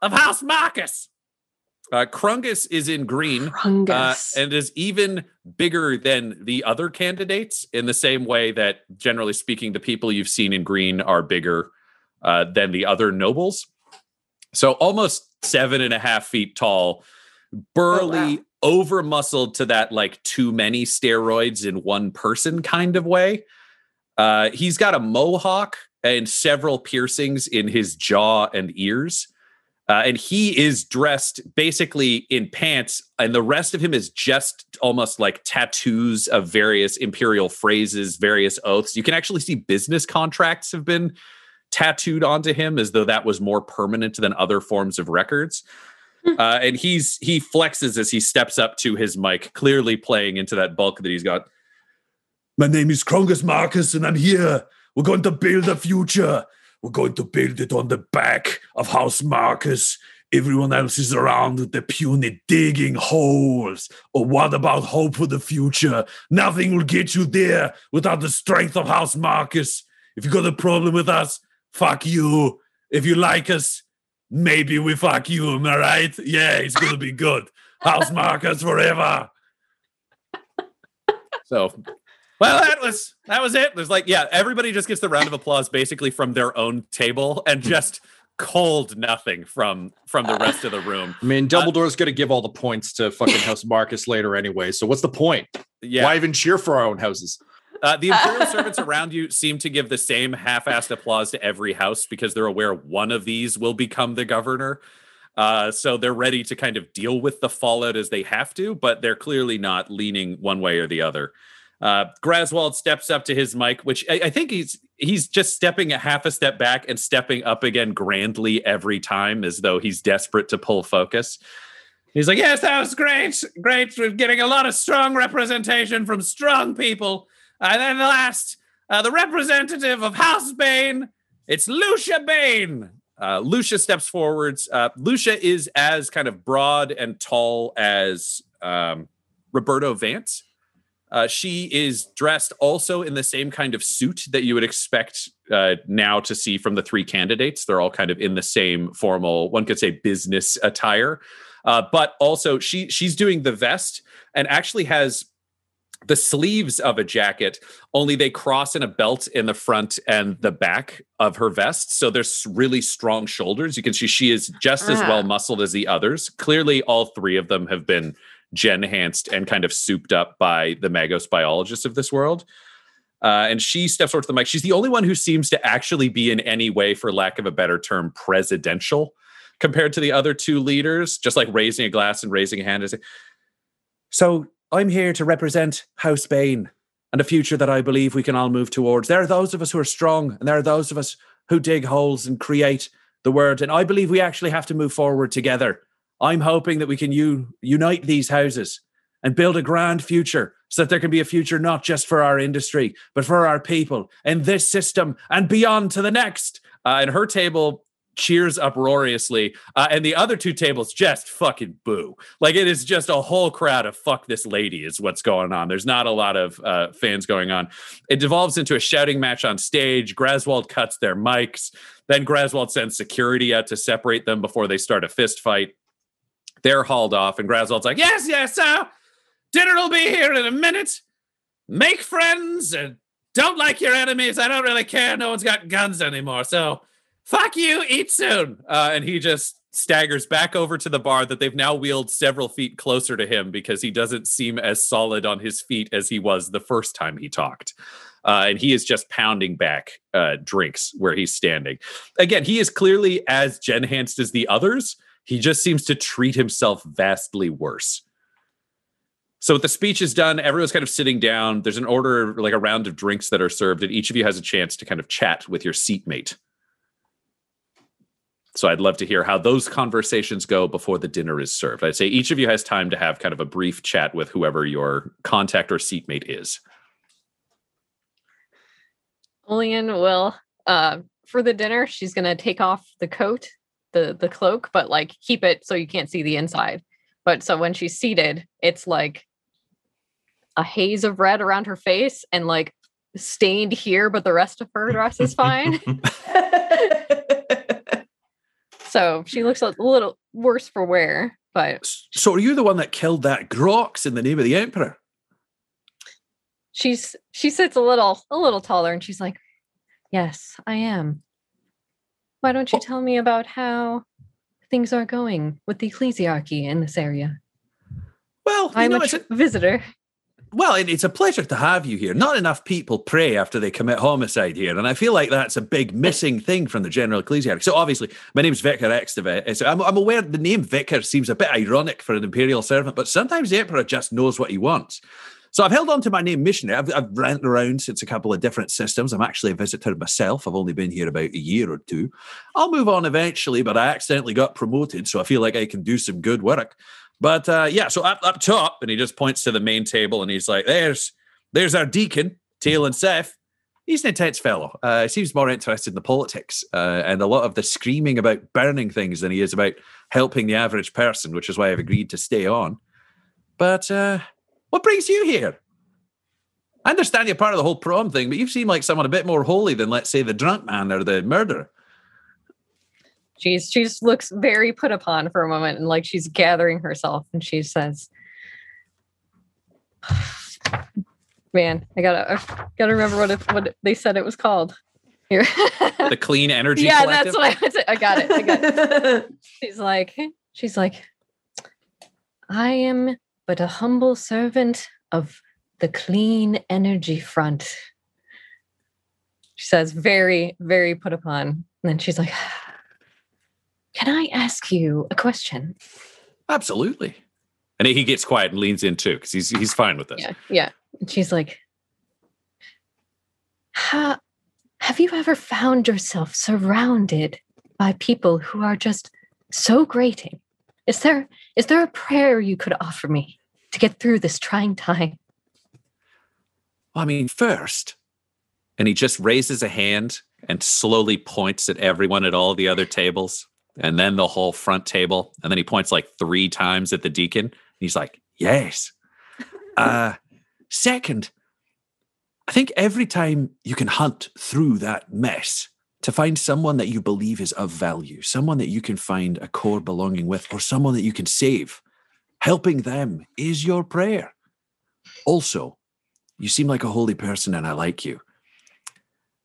of House Marcus. Uh, Krungus is in green uh, and is even bigger than the other candidates in the same way that, generally speaking, the people you've seen in green are bigger uh, than the other nobles. So almost seven and a half feet tall, burly, over muscled to that like too many steroids in one person kind of way. Uh, he's got a mohawk and several piercings in his jaw and ears. Uh, and he is dressed basically in pants, and the rest of him is just almost like tattoos of various imperial phrases, various oaths. You can actually see business contracts have been tattooed onto him as though that was more permanent than other forms of records. Uh, and he's he flexes as he steps up to his mic, clearly playing into that bulk that he's got. My name is Krongus Marcus, and I'm here. We're going to build a future. We're going to build it on the back of House Marcus. Everyone else is around with the puny digging holes. Or what about hope for the future? Nothing will get you there without the strength of House Marcus. If you got a problem with us, fuck you. If you like us, maybe we fuck you. Am I right? Yeah, it's gonna be good. House Marcus forever. So, well, that was that was it. There's like, yeah, everybody just gets the round of applause basically from their own table and hmm. just cold nothing from from the rest of the room. I mean, uh, Dumbledore's going to give all the points to fucking House Marcus later anyway. So what's the point? Yeah. Why even cheer for our own houses? Uh, the imperial servants around you seem to give the same half-assed applause to every house because they're aware one of these will become the governor. Uh, so they're ready to kind of deal with the fallout as they have to, but they're clearly not leaning one way or the other. Uh, Graswald steps up to his mic, which I, I think he's he's just stepping a half a step back and stepping up again grandly every time, as though he's desperate to pull focus. He's like, "Yes, that was great, great. We're getting a lot of strong representation from strong people." And then the last, uh, the representative of House Bane, it's Lucia Bane. Uh, Lucia steps forwards. Uh, Lucia is as kind of broad and tall as um, Roberto Vance. Uh, she is dressed also in the same kind of suit that you would expect uh, now to see from the three candidates. They're all kind of in the same formal, one could say, business attire. Uh, but also, she she's doing the vest and actually has the sleeves of a jacket, only they cross in a belt in the front and the back of her vest. So there's really strong shoulders. You can see she is just as Ah. well muscled as the others. Clearly, all three of them have been gen enhanced and kind of souped up by the Magos biologists of this world. Uh, and she steps over to the mic. She's the only one who seems to actually be in any way, for lack of a better term, presidential compared to the other two leaders, just like raising a glass and raising a hand. So I'm here to represent House Bane and a future that I believe we can all move towards. There are those of us who are strong, and there are those of us who dig holes and create the word. And I believe we actually have to move forward together. I'm hoping that we can u- unite these houses and build a grand future so that there can be a future not just for our industry, but for our people in this system and beyond to the next. Uh, and her table cheers uproariously, uh, and the other two tables just fucking boo. Like it is just a whole crowd of fuck this lady is what's going on. There's not a lot of uh, fans going on. It devolves into a shouting match on stage. Graswald cuts their mics. Then Graswald sends security out to separate them before they start a fist fight. They're hauled off, and Graswald's like, "Yes, yes, so dinner will be here in a minute. Make friends and don't like your enemies. I don't really care. No one's got guns anymore. So fuck you. Eat soon." Uh, and he just staggers back over to the bar that they've now wheeled several feet closer to him because he doesn't seem as solid on his feet as he was the first time he talked. Uh, and he is just pounding back uh, drinks where he's standing. Again, he is clearly as gen-hanced as the others. He just seems to treat himself vastly worse. So with the speech is done. Everyone's kind of sitting down. There's an order, like a round of drinks that are served, and each of you has a chance to kind of chat with your seatmate. So I'd love to hear how those conversations go before the dinner is served. I'd say each of you has time to have kind of a brief chat with whoever your contact or seatmate is. Olean will uh for the dinner, she's gonna take off the coat, the the cloak, but like keep it so you can't see the inside. But so when she's seated, it's like a haze of red around her face and like stained here, but the rest of her dress is fine. so she looks a little worse for wear, but So are you the one that killed that Grox in the name of the Emperor? she's she sits a little a little taller and she's like, Yes, I am. Why don't you oh. tell me about how things are going with the ecclesiarchy in this area? Well, I'm know, a tr- a- visitor. Well, it- it's a pleasure to have you here. Not enough people pray after they commit homicide here, and I feel like that's a big missing thing from the general ecclesiarchy. So, obviously, my name's Vicar Estevez. Eh, so I'm, I'm aware the name Vicar seems a bit ironic for an imperial servant, but sometimes the emperor just knows what he wants. So I've held on to my name missionary. I've, I've ran around since a couple of different systems. I'm actually a visitor myself. I've only been here about a year or two. I'll move on eventually, but I accidentally got promoted, so I feel like I can do some good work. But uh, yeah, so up up top, and he just points to the main table, and he's like, "There's, there's our deacon, Tail and Seth. He's an intense fellow. Uh, he seems more interested in the politics uh, and a lot of the screaming about burning things than he is about helping the average person, which is why I've agreed to stay on. But uh, what brings you here? I understand you're part of the whole prom thing, but you seem like someone a bit more holy than, let's say, the drunk man or the murderer. She's she just looks very put upon for a moment and like she's gathering herself and she says, Man, I gotta I gotta remember what it, what they said it was called. Here. The Clean Energy yeah, Collective. that's what I meant I got it. I got it. she's like, she's like, I am but a humble servant of the clean energy front. She says, very, very put upon. And then she's like, Can I ask you a question? Absolutely. And he gets quiet and leans in too, because he's he's fine with this. Yeah, yeah. And she's like, ha, Have you ever found yourself surrounded by people who are just so grating? Is there is there a prayer you could offer me to get through this trying time? Well, I mean, first, and he just raises a hand and slowly points at everyone at all the other tables, and then the whole front table, and then he points like three times at the deacon. And he's like, "Yes." Uh, second, I think every time you can hunt through that mess to find someone that you believe is of value, someone that you can find a core belonging with, or someone that you can save, helping them is your prayer. Also, you seem like a holy person and I like you.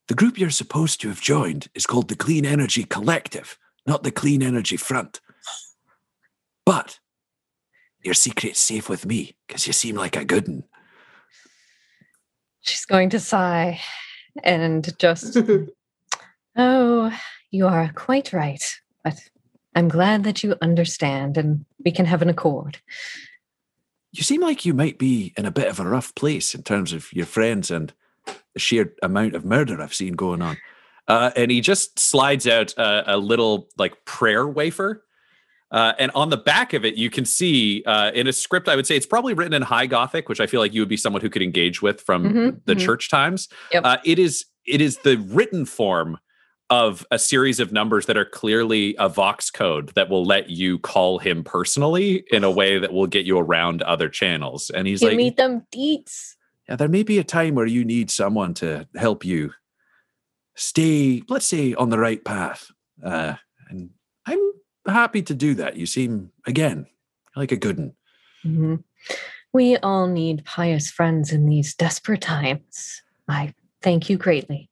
The group you're supposed to have joined is called the Clean Energy Collective, not the Clean Energy Front. But your secret's safe with me because you seem like a good one. She's going to sigh and just, oh, you are quite right. But I'm glad that you understand and we can have an accord. You seem like you might be in a bit of a rough place in terms of your friends and the sheer amount of murder I've seen going on. Uh, and he just slides out a, a little like prayer wafer. Uh, and on the back of it, you can see uh, in a script, I would say it's probably written in High Gothic, which I feel like you would be someone who could engage with from Mhm, the mhm. church times. Yep. Uh, it is it is the written form of a series of numbers that are clearly a Vox code that will let you call him personally in a way that will get you around other channels. And he's Give like, me them deets. Yeah, there may be a time where you need someone to help you stay, let's say, on the right path. Uh, and I'm happy to do that. You seem, again, like a good one. Mhm. We all need pious friends in these desperate times. I thank you greatly.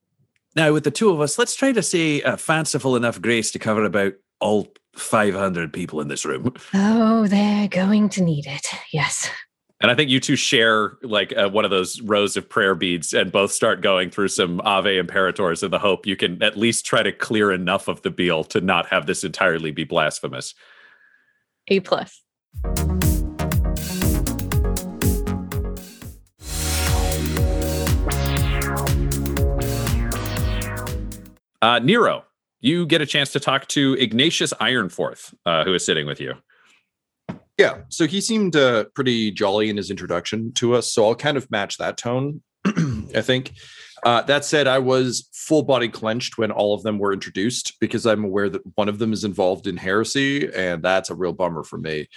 Now, with the two of us, let's try to say a fanciful enough grace to cover about all 500 people in this room. Oh, they're going to need it. Yes. And I think you two share like uh, one of those rows of prayer beads and both start going through some Ave Imperators in the hope you can at least try to clear enough of the Beal to not have this entirely be blasphemous. A plus. Uh, Nero, you get a chance to talk to Ignatius Ironforth, uh, who is sitting with you. Yeah. So he seemed uh, pretty jolly in his introduction to us. So I'll kind of match that tone, I think. Uh, that said, I was full body clenched when all of them were introduced because I'm aware that one of them is involved in heresy, and that's a real bummer for me.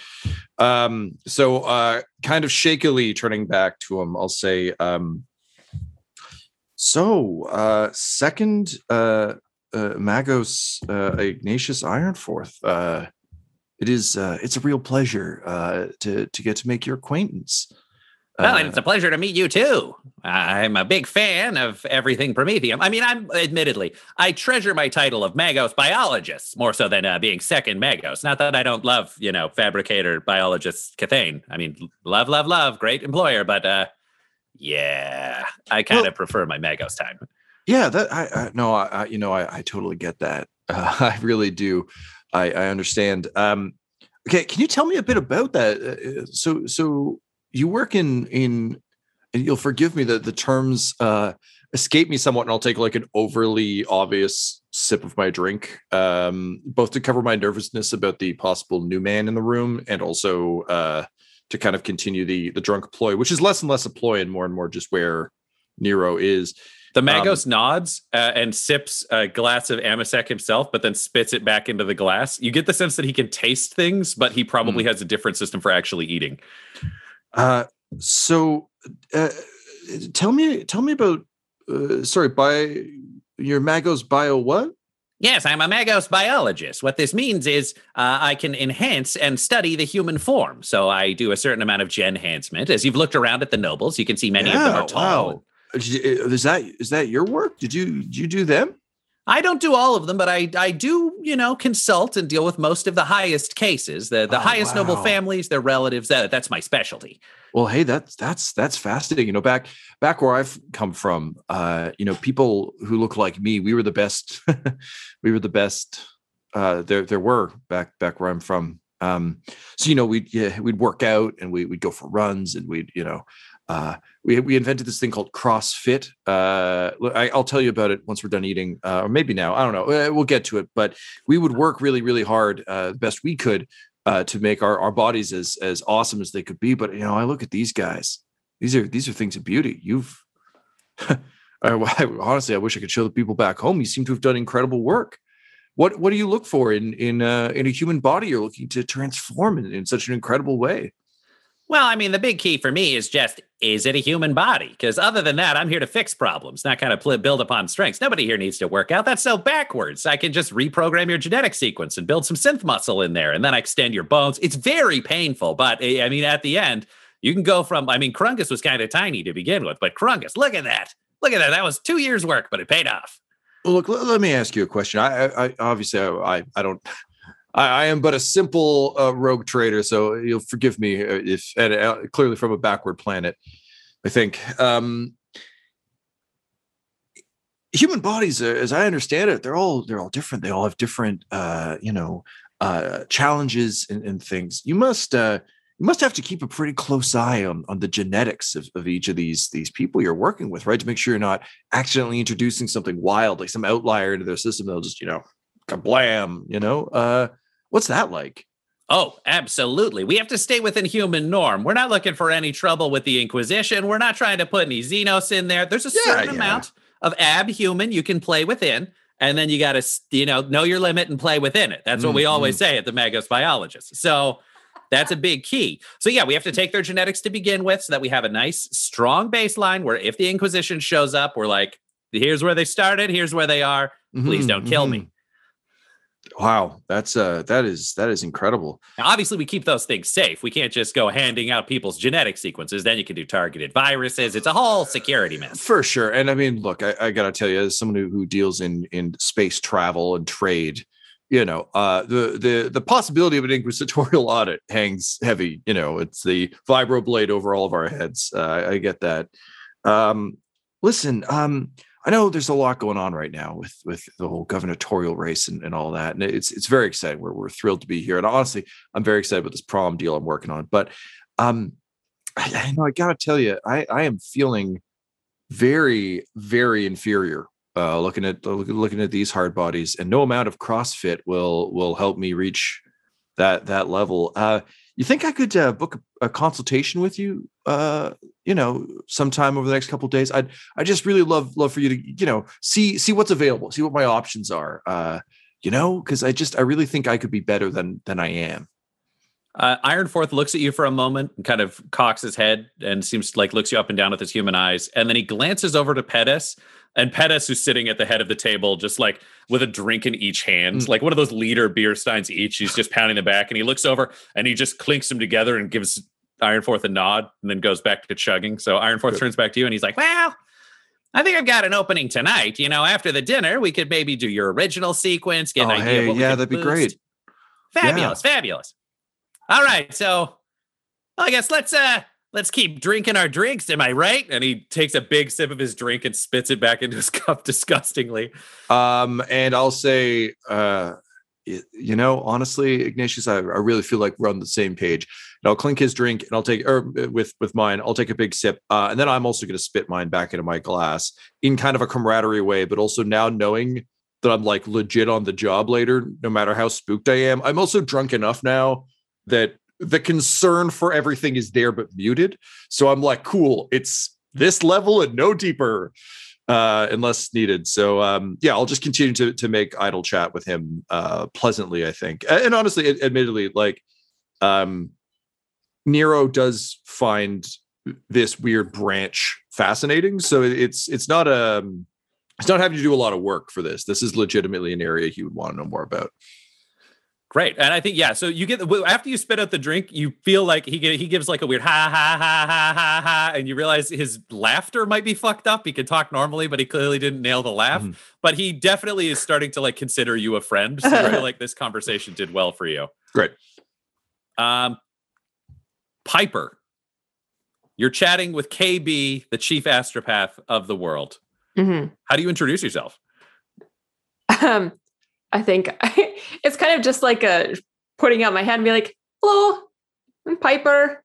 Um, so, uh, kind of shakily turning back to him, I'll say, um, "So, uh, second uh, uh, Magos Ignatius Ironforth, it is uh, it's a real pleasure uh, to to get to make your acquaintance." Well, Uh, and it's a pleasure to meet you too. I'm a big fan of everything Promethium. I mean, I'm admittedly, I treasure my title of Magos biologist more so than uh, being second Magos. Not that I don't love, you know, fabricator biologist Cathane. I mean, love, love, love, great employer, but uh, yeah, I kind of Well- prefer my Magos time. Yeah, that I, I no, I, I you know I, I totally get that. Uh, I really do. I, I understand. Um, okay, can you tell me a bit about that? Uh, so so you work in in and you'll forgive me that the terms uh, escape me somewhat, and I'll take like an overly obvious sip of my drink, um, both to cover my nervousness about the possible new man in the room, and also uh, to kind of continue the the drunk ploy, which is less and less a ploy and more and more just where Nero is. The Um, Magos nods uh, and sips a glass of Amasec himself, but then spits it back into the glass. You get the sense that he can taste things, but he probably has a different system for actually eating. Uh, so uh, tell me, tell me about. Uh, sorry, by your Magos bio what? Yes, I'm a Magos biologist. What this means is uh, I can enhance and study the human form. So I do a certain amount of gen enhancement. As you've looked around at the nobles, you can see many of them are tall. Wow. Is that is that your work? Did you did you do them? I don't do all of them, but I I do, you know, consult and deal with most of the highest cases, the the Oh, highest noble families, their relatives. That that's my specialty. Well, hey, that's that's that's fascinating. You know, back back where I've come from, uh, you know, people who look like me, we were the best. we were the best. Uh, there there were back back where I'm from. Um, so you know, we'd yeah, we'd work out and we we'd go for runs and we'd you know, uh, we we invented this thing called CrossFit. Uh, I, I'll tell you about it once we're done eating, uh, or maybe now. I don't know. Uh, We'll get to it. But we would work really really hard, uh, best we could, uh, to make our, our bodies as as awesome as they could be. But you know, I look at these guys; these are these are things of beauty. You've I, honestly, I wish I could show the people back home. You seem to have done incredible work. What what do you look for in in in a human body you're looking to transform in, in such an incredible way? Well, I mean, the big key for me is just is it a human body? Because other than that, I'm here to fix problems, not kind of build upon strengths. Nobody here needs to work out. That's so backwards. I can just reprogram your genetic sequence and build some synth muscle in there, and then I extend your bones. It's very painful, but eh, I mean, at the end, you can go from. I mean, Krungus was kind of tiny to begin with, but Krungus, look at that, look at that. That was two years' work, but it paid off. Well, look, let, me ask you a question. I, I, obviously I, I don't. I, I am but a simple uh, rogue trader, so you'll forgive me uh, if and uh, clearly from a backward planet. I think um, human bodies, uh, as I understand it, they're all they're all different. They all have different, uh, you know, uh, challenges and, and things. You must uh, you must have to keep a pretty close eye on on the genetics of, of each of these these people you're working with, right? To make sure you're not accidentally introducing something wild, like some outlier into their system. They'll just, you know, kablam, you know. Uh, what's that like? Oh, absolutely. We have to stay within human norm. We're not looking for any trouble with the Inquisition. We're not trying to put any Xenos in there. There's a Yeah, certain yeah. amount of abhuman you can play within, and then you got to, you know, know your limit and play within it. That's what we always Mm-hmm. say at the Magos Biologists. So that's a big key. So yeah, we have to take their genetics to begin with, so that we have a nice, strong baseline where if the Inquisition shows up, we're like, here's where they started, here's where they are. Please Mhm, don't kill mhm. me. Wow, that's uh, that is that is incredible. Now, obviously, we keep those things safe. We can't just go handing out people's genetic sequences. Then you can do targeted viruses. It's a whole security mess. For sure. And I mean, look, I, I gotta tell you, as someone who, who deals in in space travel and trade, you know, uh the the the possibility of an inquisitorial audit hangs heavy. You know, it's the vibroblade over all of our heads. Uh, I, I get that. Um listen, um, I know there's a lot going on right now with with the whole gubernatorial race and, and all that. And it's it's very exciting. We're we're thrilled to be here. And honestly, I'm very excited about this prom deal I'm working on. But um I, I know I gotta tell you, I, I am feeling very, very inferior uh, looking at looking at these hard bodies, and no amount of CrossFit will will help me reach that that level. Uh, you think I could uh, book a, consultation with you? Uh, you know, sometime over the next couple days. I'd I just really love love for you to you know see see what's available, see what my options are. Uh, you know, because I just I really think I could be better than than I am. Uh, Ironforth looks at you for a moment and kind of cocks his head and seems like looks you up and down with his human eyes. And then he glances over to Pettis. And Pettis, who's sitting at the head of the table, just like with a drink in each hand, Mm. like one of those liter beer steins each. He's just pounding the back and he looks over and he just clinks them together and gives Ironforth a nod and then goes back to chugging. So Ironforth turns back to you and he's like, Well, I think I've got an opening tonight. You know, after the dinner, we could maybe do your original sequence, get Oh, an idea. hey, yeah, that'd be great. Fabulous, fabulous. All right, so I guess let's uh let's keep drinking our drinks. Am I right? And he takes a big sip of his drink and spits it back into his cup disgustingly. Um, and I'll say, uh, you know, honestly, Ignatius, I, I really feel like we're on the same page. And I'll clink his drink, and I'll take, or uh, with with mine, I'll take a big sip, uh, and then I'm also going to spit mine back into my glass in kind of a camaraderie way, but also now knowing that I'm like legit on the job later, no matter how spooked I am. I'm also drunk enough now that the concern for everything is there but muted. So I'm like, cool, it's this level and no deeper uh, unless needed. So um, yeah, I'll just continue to to make idle chat with him uh, pleasantly. I think, and, honestly, admittedly, like um, Nero does find this weird branch fascinating. So it's it's not a it's not having to do a lot of work for this. This is legitimately an area he would want to know more about. Great, and I think yeah. So you get after you spit out the drink, you feel like he he gives like a weird ha ha ha ha ha ha, and you realize his laughter might be fucked up. He could talk normally, but he clearly didn't nail the laugh. But he definitely is starting to like consider you a friend. So I feel like this conversation did well for you. Great. Um, Piper, you're chatting with KB, the chief astropath of the world. Mhm. How do you introduce yourself? Um, I think it's kind of just like a putting out my hand and be like, "Hello, I'm Piper.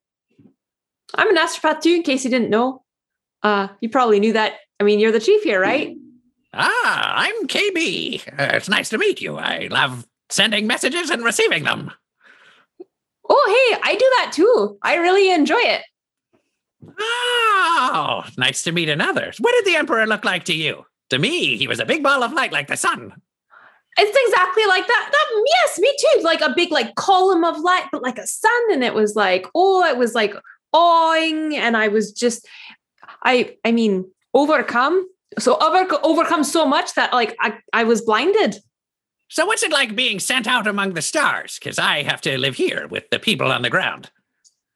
I'm an astropath too." In case you didn't know, uh, you probably knew that. I mean, you're the chief here, right? Ah, I'm KB. Uh, it's nice to meet you. I love sending messages and receiving them. Oh, hey, I do that too. I really enjoy it. Oh, nice to meet another. What did the Emperor look like to you? To me, he was a big ball of light like the sun. It's exactly like that. That yes, me too. Like a big like column of light, but like a sun, and it was like oh, it was like awing, and I was just, I I mean, overcome. So over, overcome so much that like I I was blinded. So, what's it like being sent out among the stars? Because I have to live here with the people on the ground.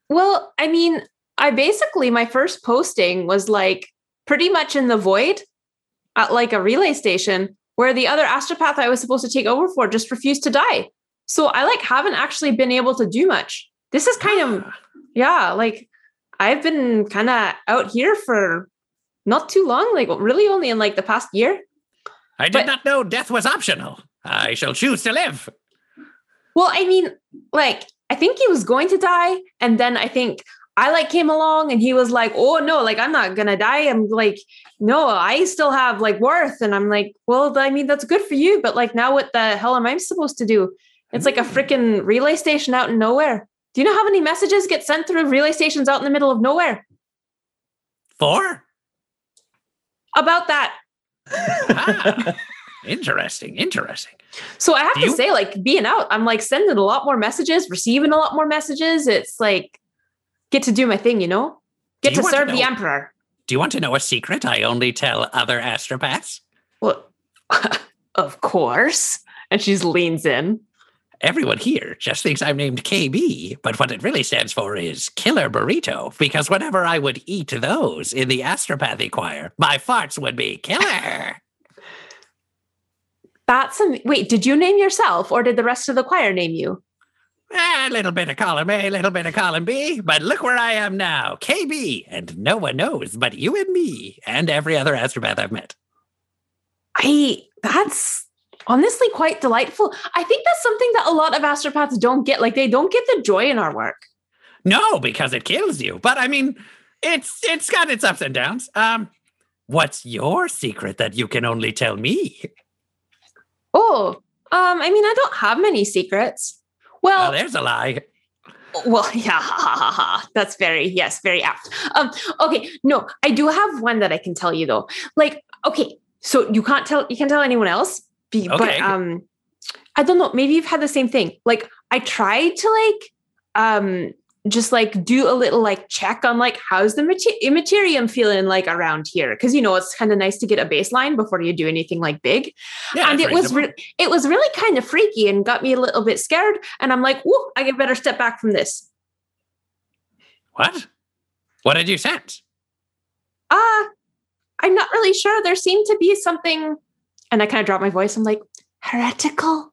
Well, I mean, I basically my first posting was like pretty much in the void at like a relay station where the other astropath I was supposed to take over for just refused to die. So I like haven't actually been able to do much. This is kind of ah. yeah, like I've been kind of out here for not too long, like really only in like the past year. I did not know death was optional. I shall choose to live. Well, I mean, like, I think he was going to die. And then I think I like came along and he was like, oh no, like I'm not gonna die. I'm like, no, I still have like worth. And I'm like, well, I mean, that's good for you. But like now what the hell am I supposed to do? It's like a freaking relay station out in nowhere. Do you know how many messages get sent through relay stations out in the middle of nowhere? Four? About that. Ah, interesting, interesting. So I have Do to you- say, like being out, I'm like sending a lot more messages, receiving a lot more messages. It's like get to do my thing, you know? Get Do to you want to serve the emperor. Do you want to know a secret I only tell other astropaths? Well, of course. And she leans in. Everyone here just thinks I'm named KB, but what it really stands for is Killer Burrito, because whenever I would eat those in the astropathy choir, my farts would be killer. That's a wait. Did you name yourself, or did the rest of the choir name you? A little bit of column A, a little bit of column B, but look where I am now, KB, and no one knows but you and me and every other astropath I've met. I that's honestly quite delightful. I think that's something that a lot of astropaths don't get. Like they don't get the joy in our work. No, because it kills you. But I mean, it's it's got its ups and downs. Um, what's your secret that you can only tell me? Oh, um, I mean, I don't have many secrets. Well, Oh, there's a lie. well, yeah, ha, ha, ha, ha. that's very yes, very apt. Um, okay, no, I do have one that I can tell you though. Like, okay, so you can't tell you can't tell anyone else, be, but Okay. um, I don't know. Maybe you've had the same thing. Like, I tried to like um just like do a little like check on like how's the mater- immaterium feeling like around here? Because you know it's kind of nice to get a baseline before you do anything like big. Yeah, and it was re- it was really kind of freaky and got me a little bit scared and i'm like whoa i better step back from this. What? What did you sense? uh i'm not really sure. There seemed to be something and i kind of dropped my voice. I'm like heretical.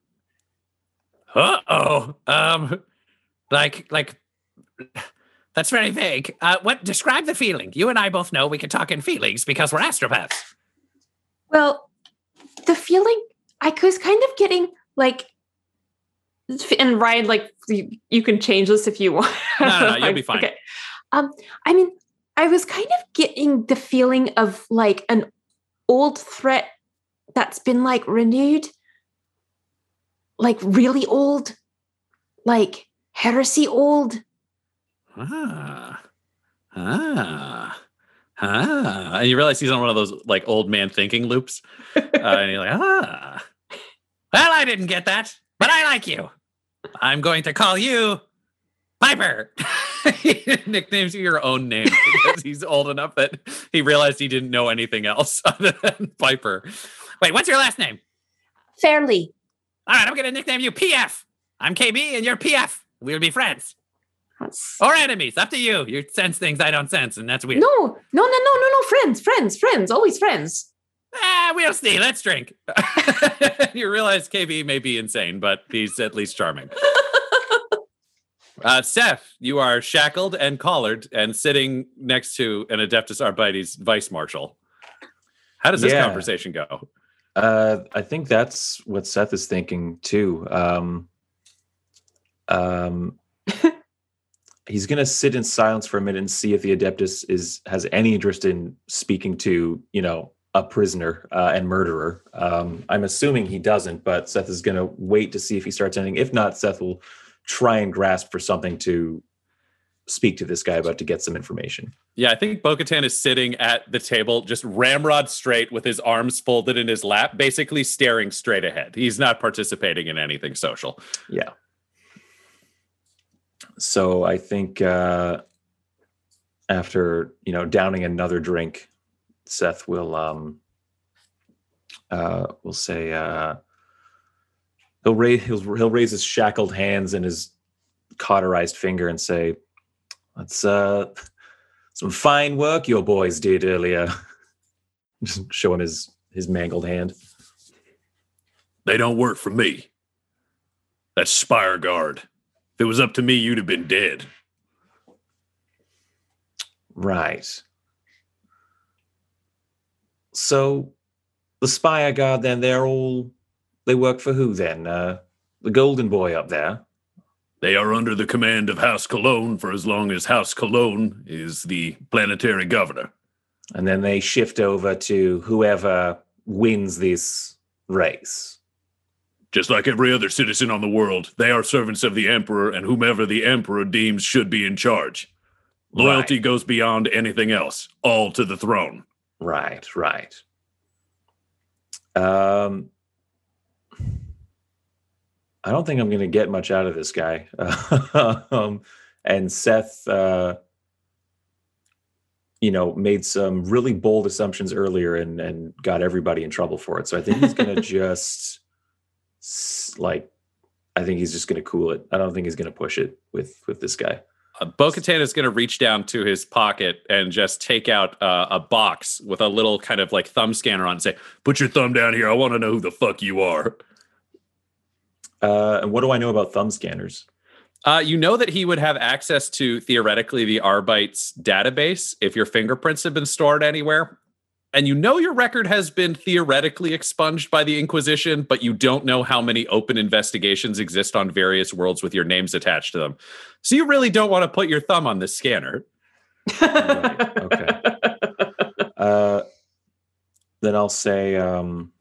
Uh oh. Um, like, like, that's very vague. Uh, what? Describe the feeling. You and I both know we can talk in feelings because we're astropaths. well the feeling i was kind of getting like and ryan like you, you can change this if you want No, no, no, you'll be fine. okay um i mean i was kind of getting the feeling of like an old threat that's been like renewed like really old like heresy old Ah. Ah. Ah. And you realize he's on one of those like old man thinking loops. Uh, and you're like, ah. Well, I didn't get that, but I like you. I'm going to call you Piper. he nicknames you your own name because he's old enough that he realized he didn't know anything else other than Piper. Wait, what's your last name? Fairley All right, I'm going to nickname you PF. I'm KB and you're PF. We'll be friends That's- or enemies. Up to you. You sense things I don't sense, and that's weird. no no no no no no friends friends friends always friends Ah, we'll see. Let's drink. you realize KB may be insane, but he's at least charming. Uh, Seth, you are shackled and collared and sitting next to an Adeptus Arbites vice marshal. How does this Yeah. conversation go? Uh, I think that's what Seth is thinking too. Um, um, he's gonna sit in silence for a minute and see if the Adeptus is has any interest in speaking to you know a prisoner uh, and murderer. Um, I'm assuming he doesn't, but Seth is gonna wait to see if he starts anything. If not, Seth will try and grasp for something to speak to this guy about to get some information. Yeah, I think Bo Katan is sitting at the table, just ramrod straight with his arms folded in his lap, basically staring straight ahead. He's not participating in anything social. Yeah. So I think uh, after you know downing another drink, Seth will um, uh, will say uh, he'll raise he'll, he'll raise his shackled hands and his cauterized finger and say, "That's uh, some fine work your boys did earlier." Just show him his his mangled hand. They don't work for me. That's Spire Guard. If it was up to me, you'd have been dead. Right. So the Spire Guard then they're all they work for who then? Uh the golden boy up there. They are under the command of House Cologne for as long as House Cologne is the planetary governor. And then they shift over to whoever wins this race. Just like every other citizen on the world, they are servants of the Emperor and whomever the Emperor deems should be in charge. Loyalty goes beyond anything else, all to the throne. Right, right. Um I don't think I'm going to get much out of this guy. um, and Seth, uh, you know, made some really bold assumptions earlier and and got everybody in trouble for it. So I think he's going to just like, I think he's just going to cool it. I don't think he's going to push it with with this guy. Uh, Bo Katan is going to reach down to his pocket and just take out uh, a box with a little kind of like thumb scanner on and say, Put your thumb down here. I want to know who the fuck you are. Uh, and what do I know about thumb scanners? Uh, you know that he would have access to theoretically the Arbites database if your fingerprints have been stored anywhere. And you know your record has been theoretically expunged by the Inquisition, but you don't know how many open investigations exist on various worlds with your names attached to them. So you really don't want to put your thumb on this scanner. Right, okay. Uh, then I'll say, um,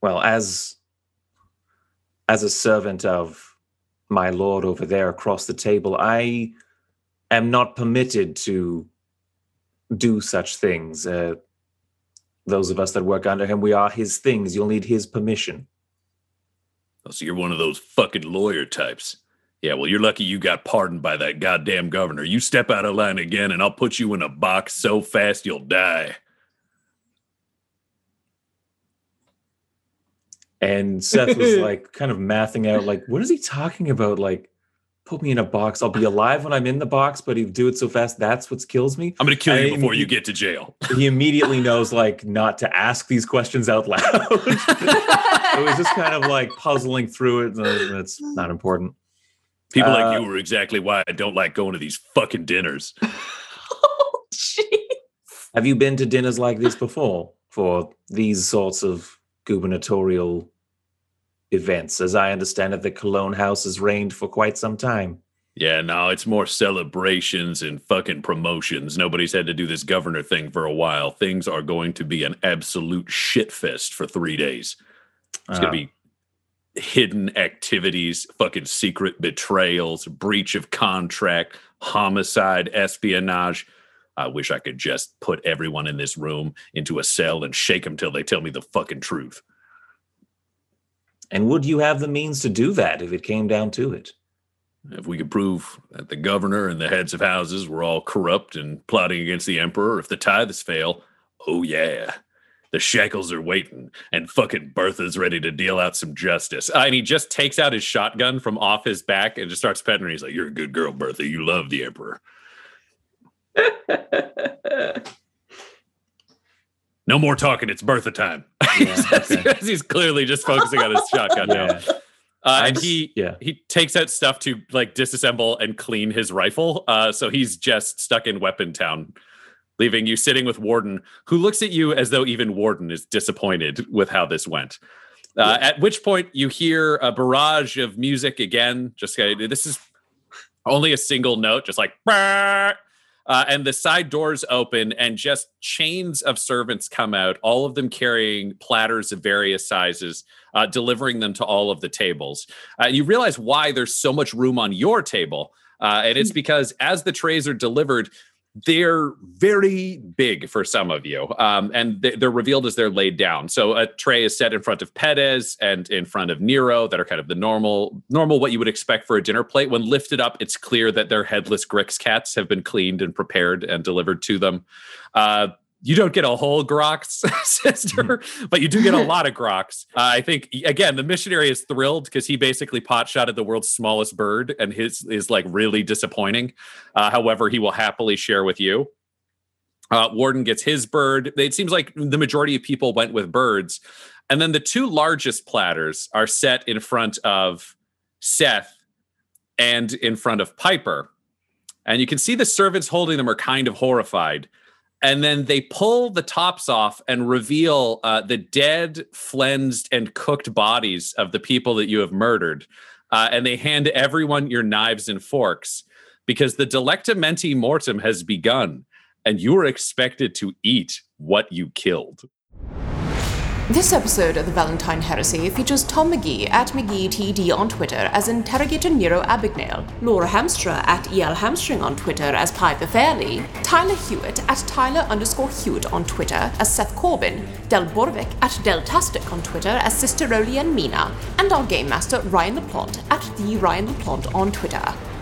well, as as a servant of my lord over there across the table, I am not permitted to do such things. Uh, those of us that work under him, we are his things. You'll need his permission. Oh, so you're one of those fucking lawyer types. Yeah, well, you're lucky you got pardoned by that goddamn governor. You step out of line again, and I'll put you in a box so fast you'll die. And Seth was like kind of mathing out, like, what is he talking about? Like, put me in a box. I'll be alive when I'm in the box, but he'd do it so fast. That's what kills me. I'm going to kill you And before he- you get to jail. He immediately knows, like, not to ask these questions out loud. it was just kind of like puzzling through it. and It's not important. People Uh, like you are exactly why I don't like going to these fucking dinners. Have you been to dinners like this before for these sorts of gubernatorial events? As I understand it, the Cologne House has reigned for quite some time. Yeah, no, it's more celebrations and fucking promotions. Nobody's had to do this governor thing for a while. Things are going to be an absolute shitfest for three days. It's Ah. going to be hidden activities, fucking secret betrayals, breach of contract, homicide, espionage. I wish I could just put everyone in this room into a cell and shake them till they tell me the fucking truth. And would you have the means to do that if it came down to it? If we could prove that the governor and the heads of houses were all corrupt and plotting against the emperor, if the tithes fail, oh yeah, the shackles are waiting, and fucking Bertha's ready to deal out some justice. Uh, and he just takes out his shotgun from off his back and just starts petting her. He's like, "You're a good girl, Bertha. You love the emperor." No more talking. It's Bertha time. As he's clearly just focusing on his shotgun now. Uh, and he yeah. he takes out stuff to like disassemble and clean his rifle. Uh, so he's just stuck in Weapon Town, leaving you sitting with Warden, who looks at you as though even Warden is disappointed with how this went. Uh, At which point you hear a barrage of music again. Just uh, this is only a single note, just like. Uh, and the side doors open, and just chains of servants come out, all of them carrying platters of various sizes, uh, delivering them to all of the tables. Uh, you realize why there's so much room on your table. Uh, and it's because as the trays are delivered, they're very big for some of you, um, and they- they're revealed as they're laid down. So a tray is set in front of Perez and in front of Nero, that are kind of the normal, normal what you would expect for a dinner plate. When lifted up, it's clear that their headless Grox cats have been cleaned and prepared and delivered to them. Uh, you don't get a whole Grox sister, but you do get a lot of Grox. Uh, I think again, the missionary is thrilled because he basically pot shotted the world's smallest bird, and his is like really disappointing. Uh, however, he will happily share with you. Uh, Warden gets his bird. It seems like the majority of people went with birds, and then the two largest platters are set in front of Seth and in front of Piper, and you can see the servants holding them are kind of horrified and then they pull the tops off and reveal uh, the dead, flensed, and cooked bodies of the people that you have murdered. Uh, and they hand everyone your knives and forks because the Delectamenti Mortem has begun, and you are expected to eat what you killed. This episode of the Valentine Heresy features Tom McGee at McGeeTD on Twitter as Interrogator Nero Abignale, Laura Hamstra at EL Hamstring on Twitter as Piper Fairley, Tyler Hewitt at Tyler underscore Hewitt on Twitter as Seth Corbin, Del Borovic at Deltastic on Twitter as Sister and Mina, and our Game Master Ryan LaPlante at the Ryan LaPlante on Twitter.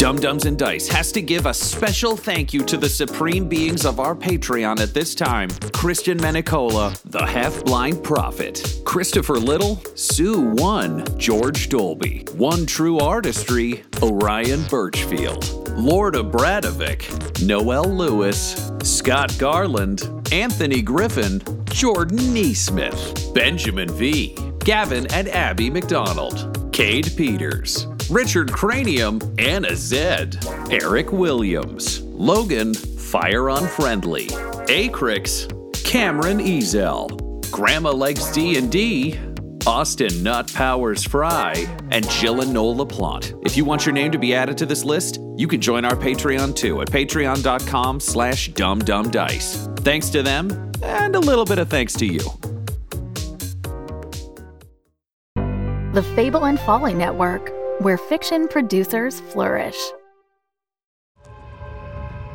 Dumb Dumbs and Dice has to give a special thank you to the supreme beings of our Patreon at this time. Christian Menicola, the half blind prophet, Christopher Little, Sue One, George Dolby, One True Artistry, Orion Birchfield, Lord of Bradovic, Noel Lewis, Scott Garland, Anthony Griffin, Jordan Neesmith, Benjamin V, Gavin and Abby McDonald, Cade Peters, Richard Cranium, Anna Zed, Eric Williams, Logan, Fire Unfriendly, Acrix, Cameron Ezel, Grandma Likes D&D, Austin Nut Powers Fry, and Jill and Noel LaPlante. If you want your name to be added to this list, you can join our Patreon too at patreon.com slash dumbdumbdice. Thanks to them, and a little bit of thanks to you. The Fable and Folly Network, where fiction producers flourish.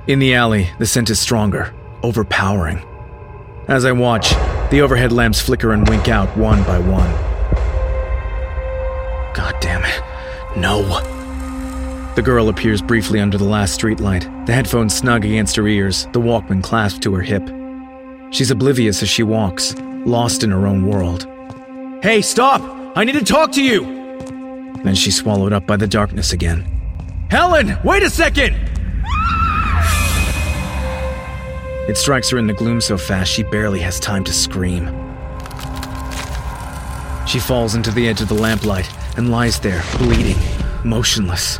In the alley, the scent is stronger, overpowering. As I watch, the overhead lamps flicker and wink out one by one. God damn it. No. The girl appears briefly under the last streetlight, the headphones snug against her ears, the Walkman clasped to her hip. She's oblivious as she walks, lost in her own world. Hey, stop! I need to talk to you! Then she's swallowed up by the darkness again. Helen, wait a second! It strikes her in the gloom so fast she barely has time to scream. She falls into the edge of the lamplight and lies there, bleeding, motionless.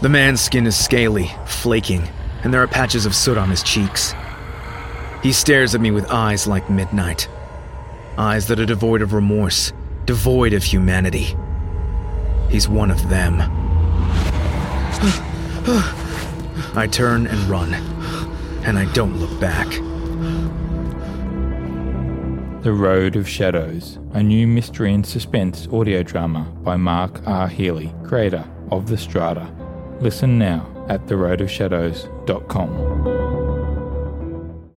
The man's skin is scaly, flaking, and there are patches of soot on his cheeks. He stares at me with eyes like midnight. Eyes that are devoid of remorse, devoid of humanity. He's one of them. I turn and run, and I don't look back. The Road of Shadows, a new mystery and suspense audio drama by Mark R. Healy, creator of The Strata. Listen now at theroadofshadows.com.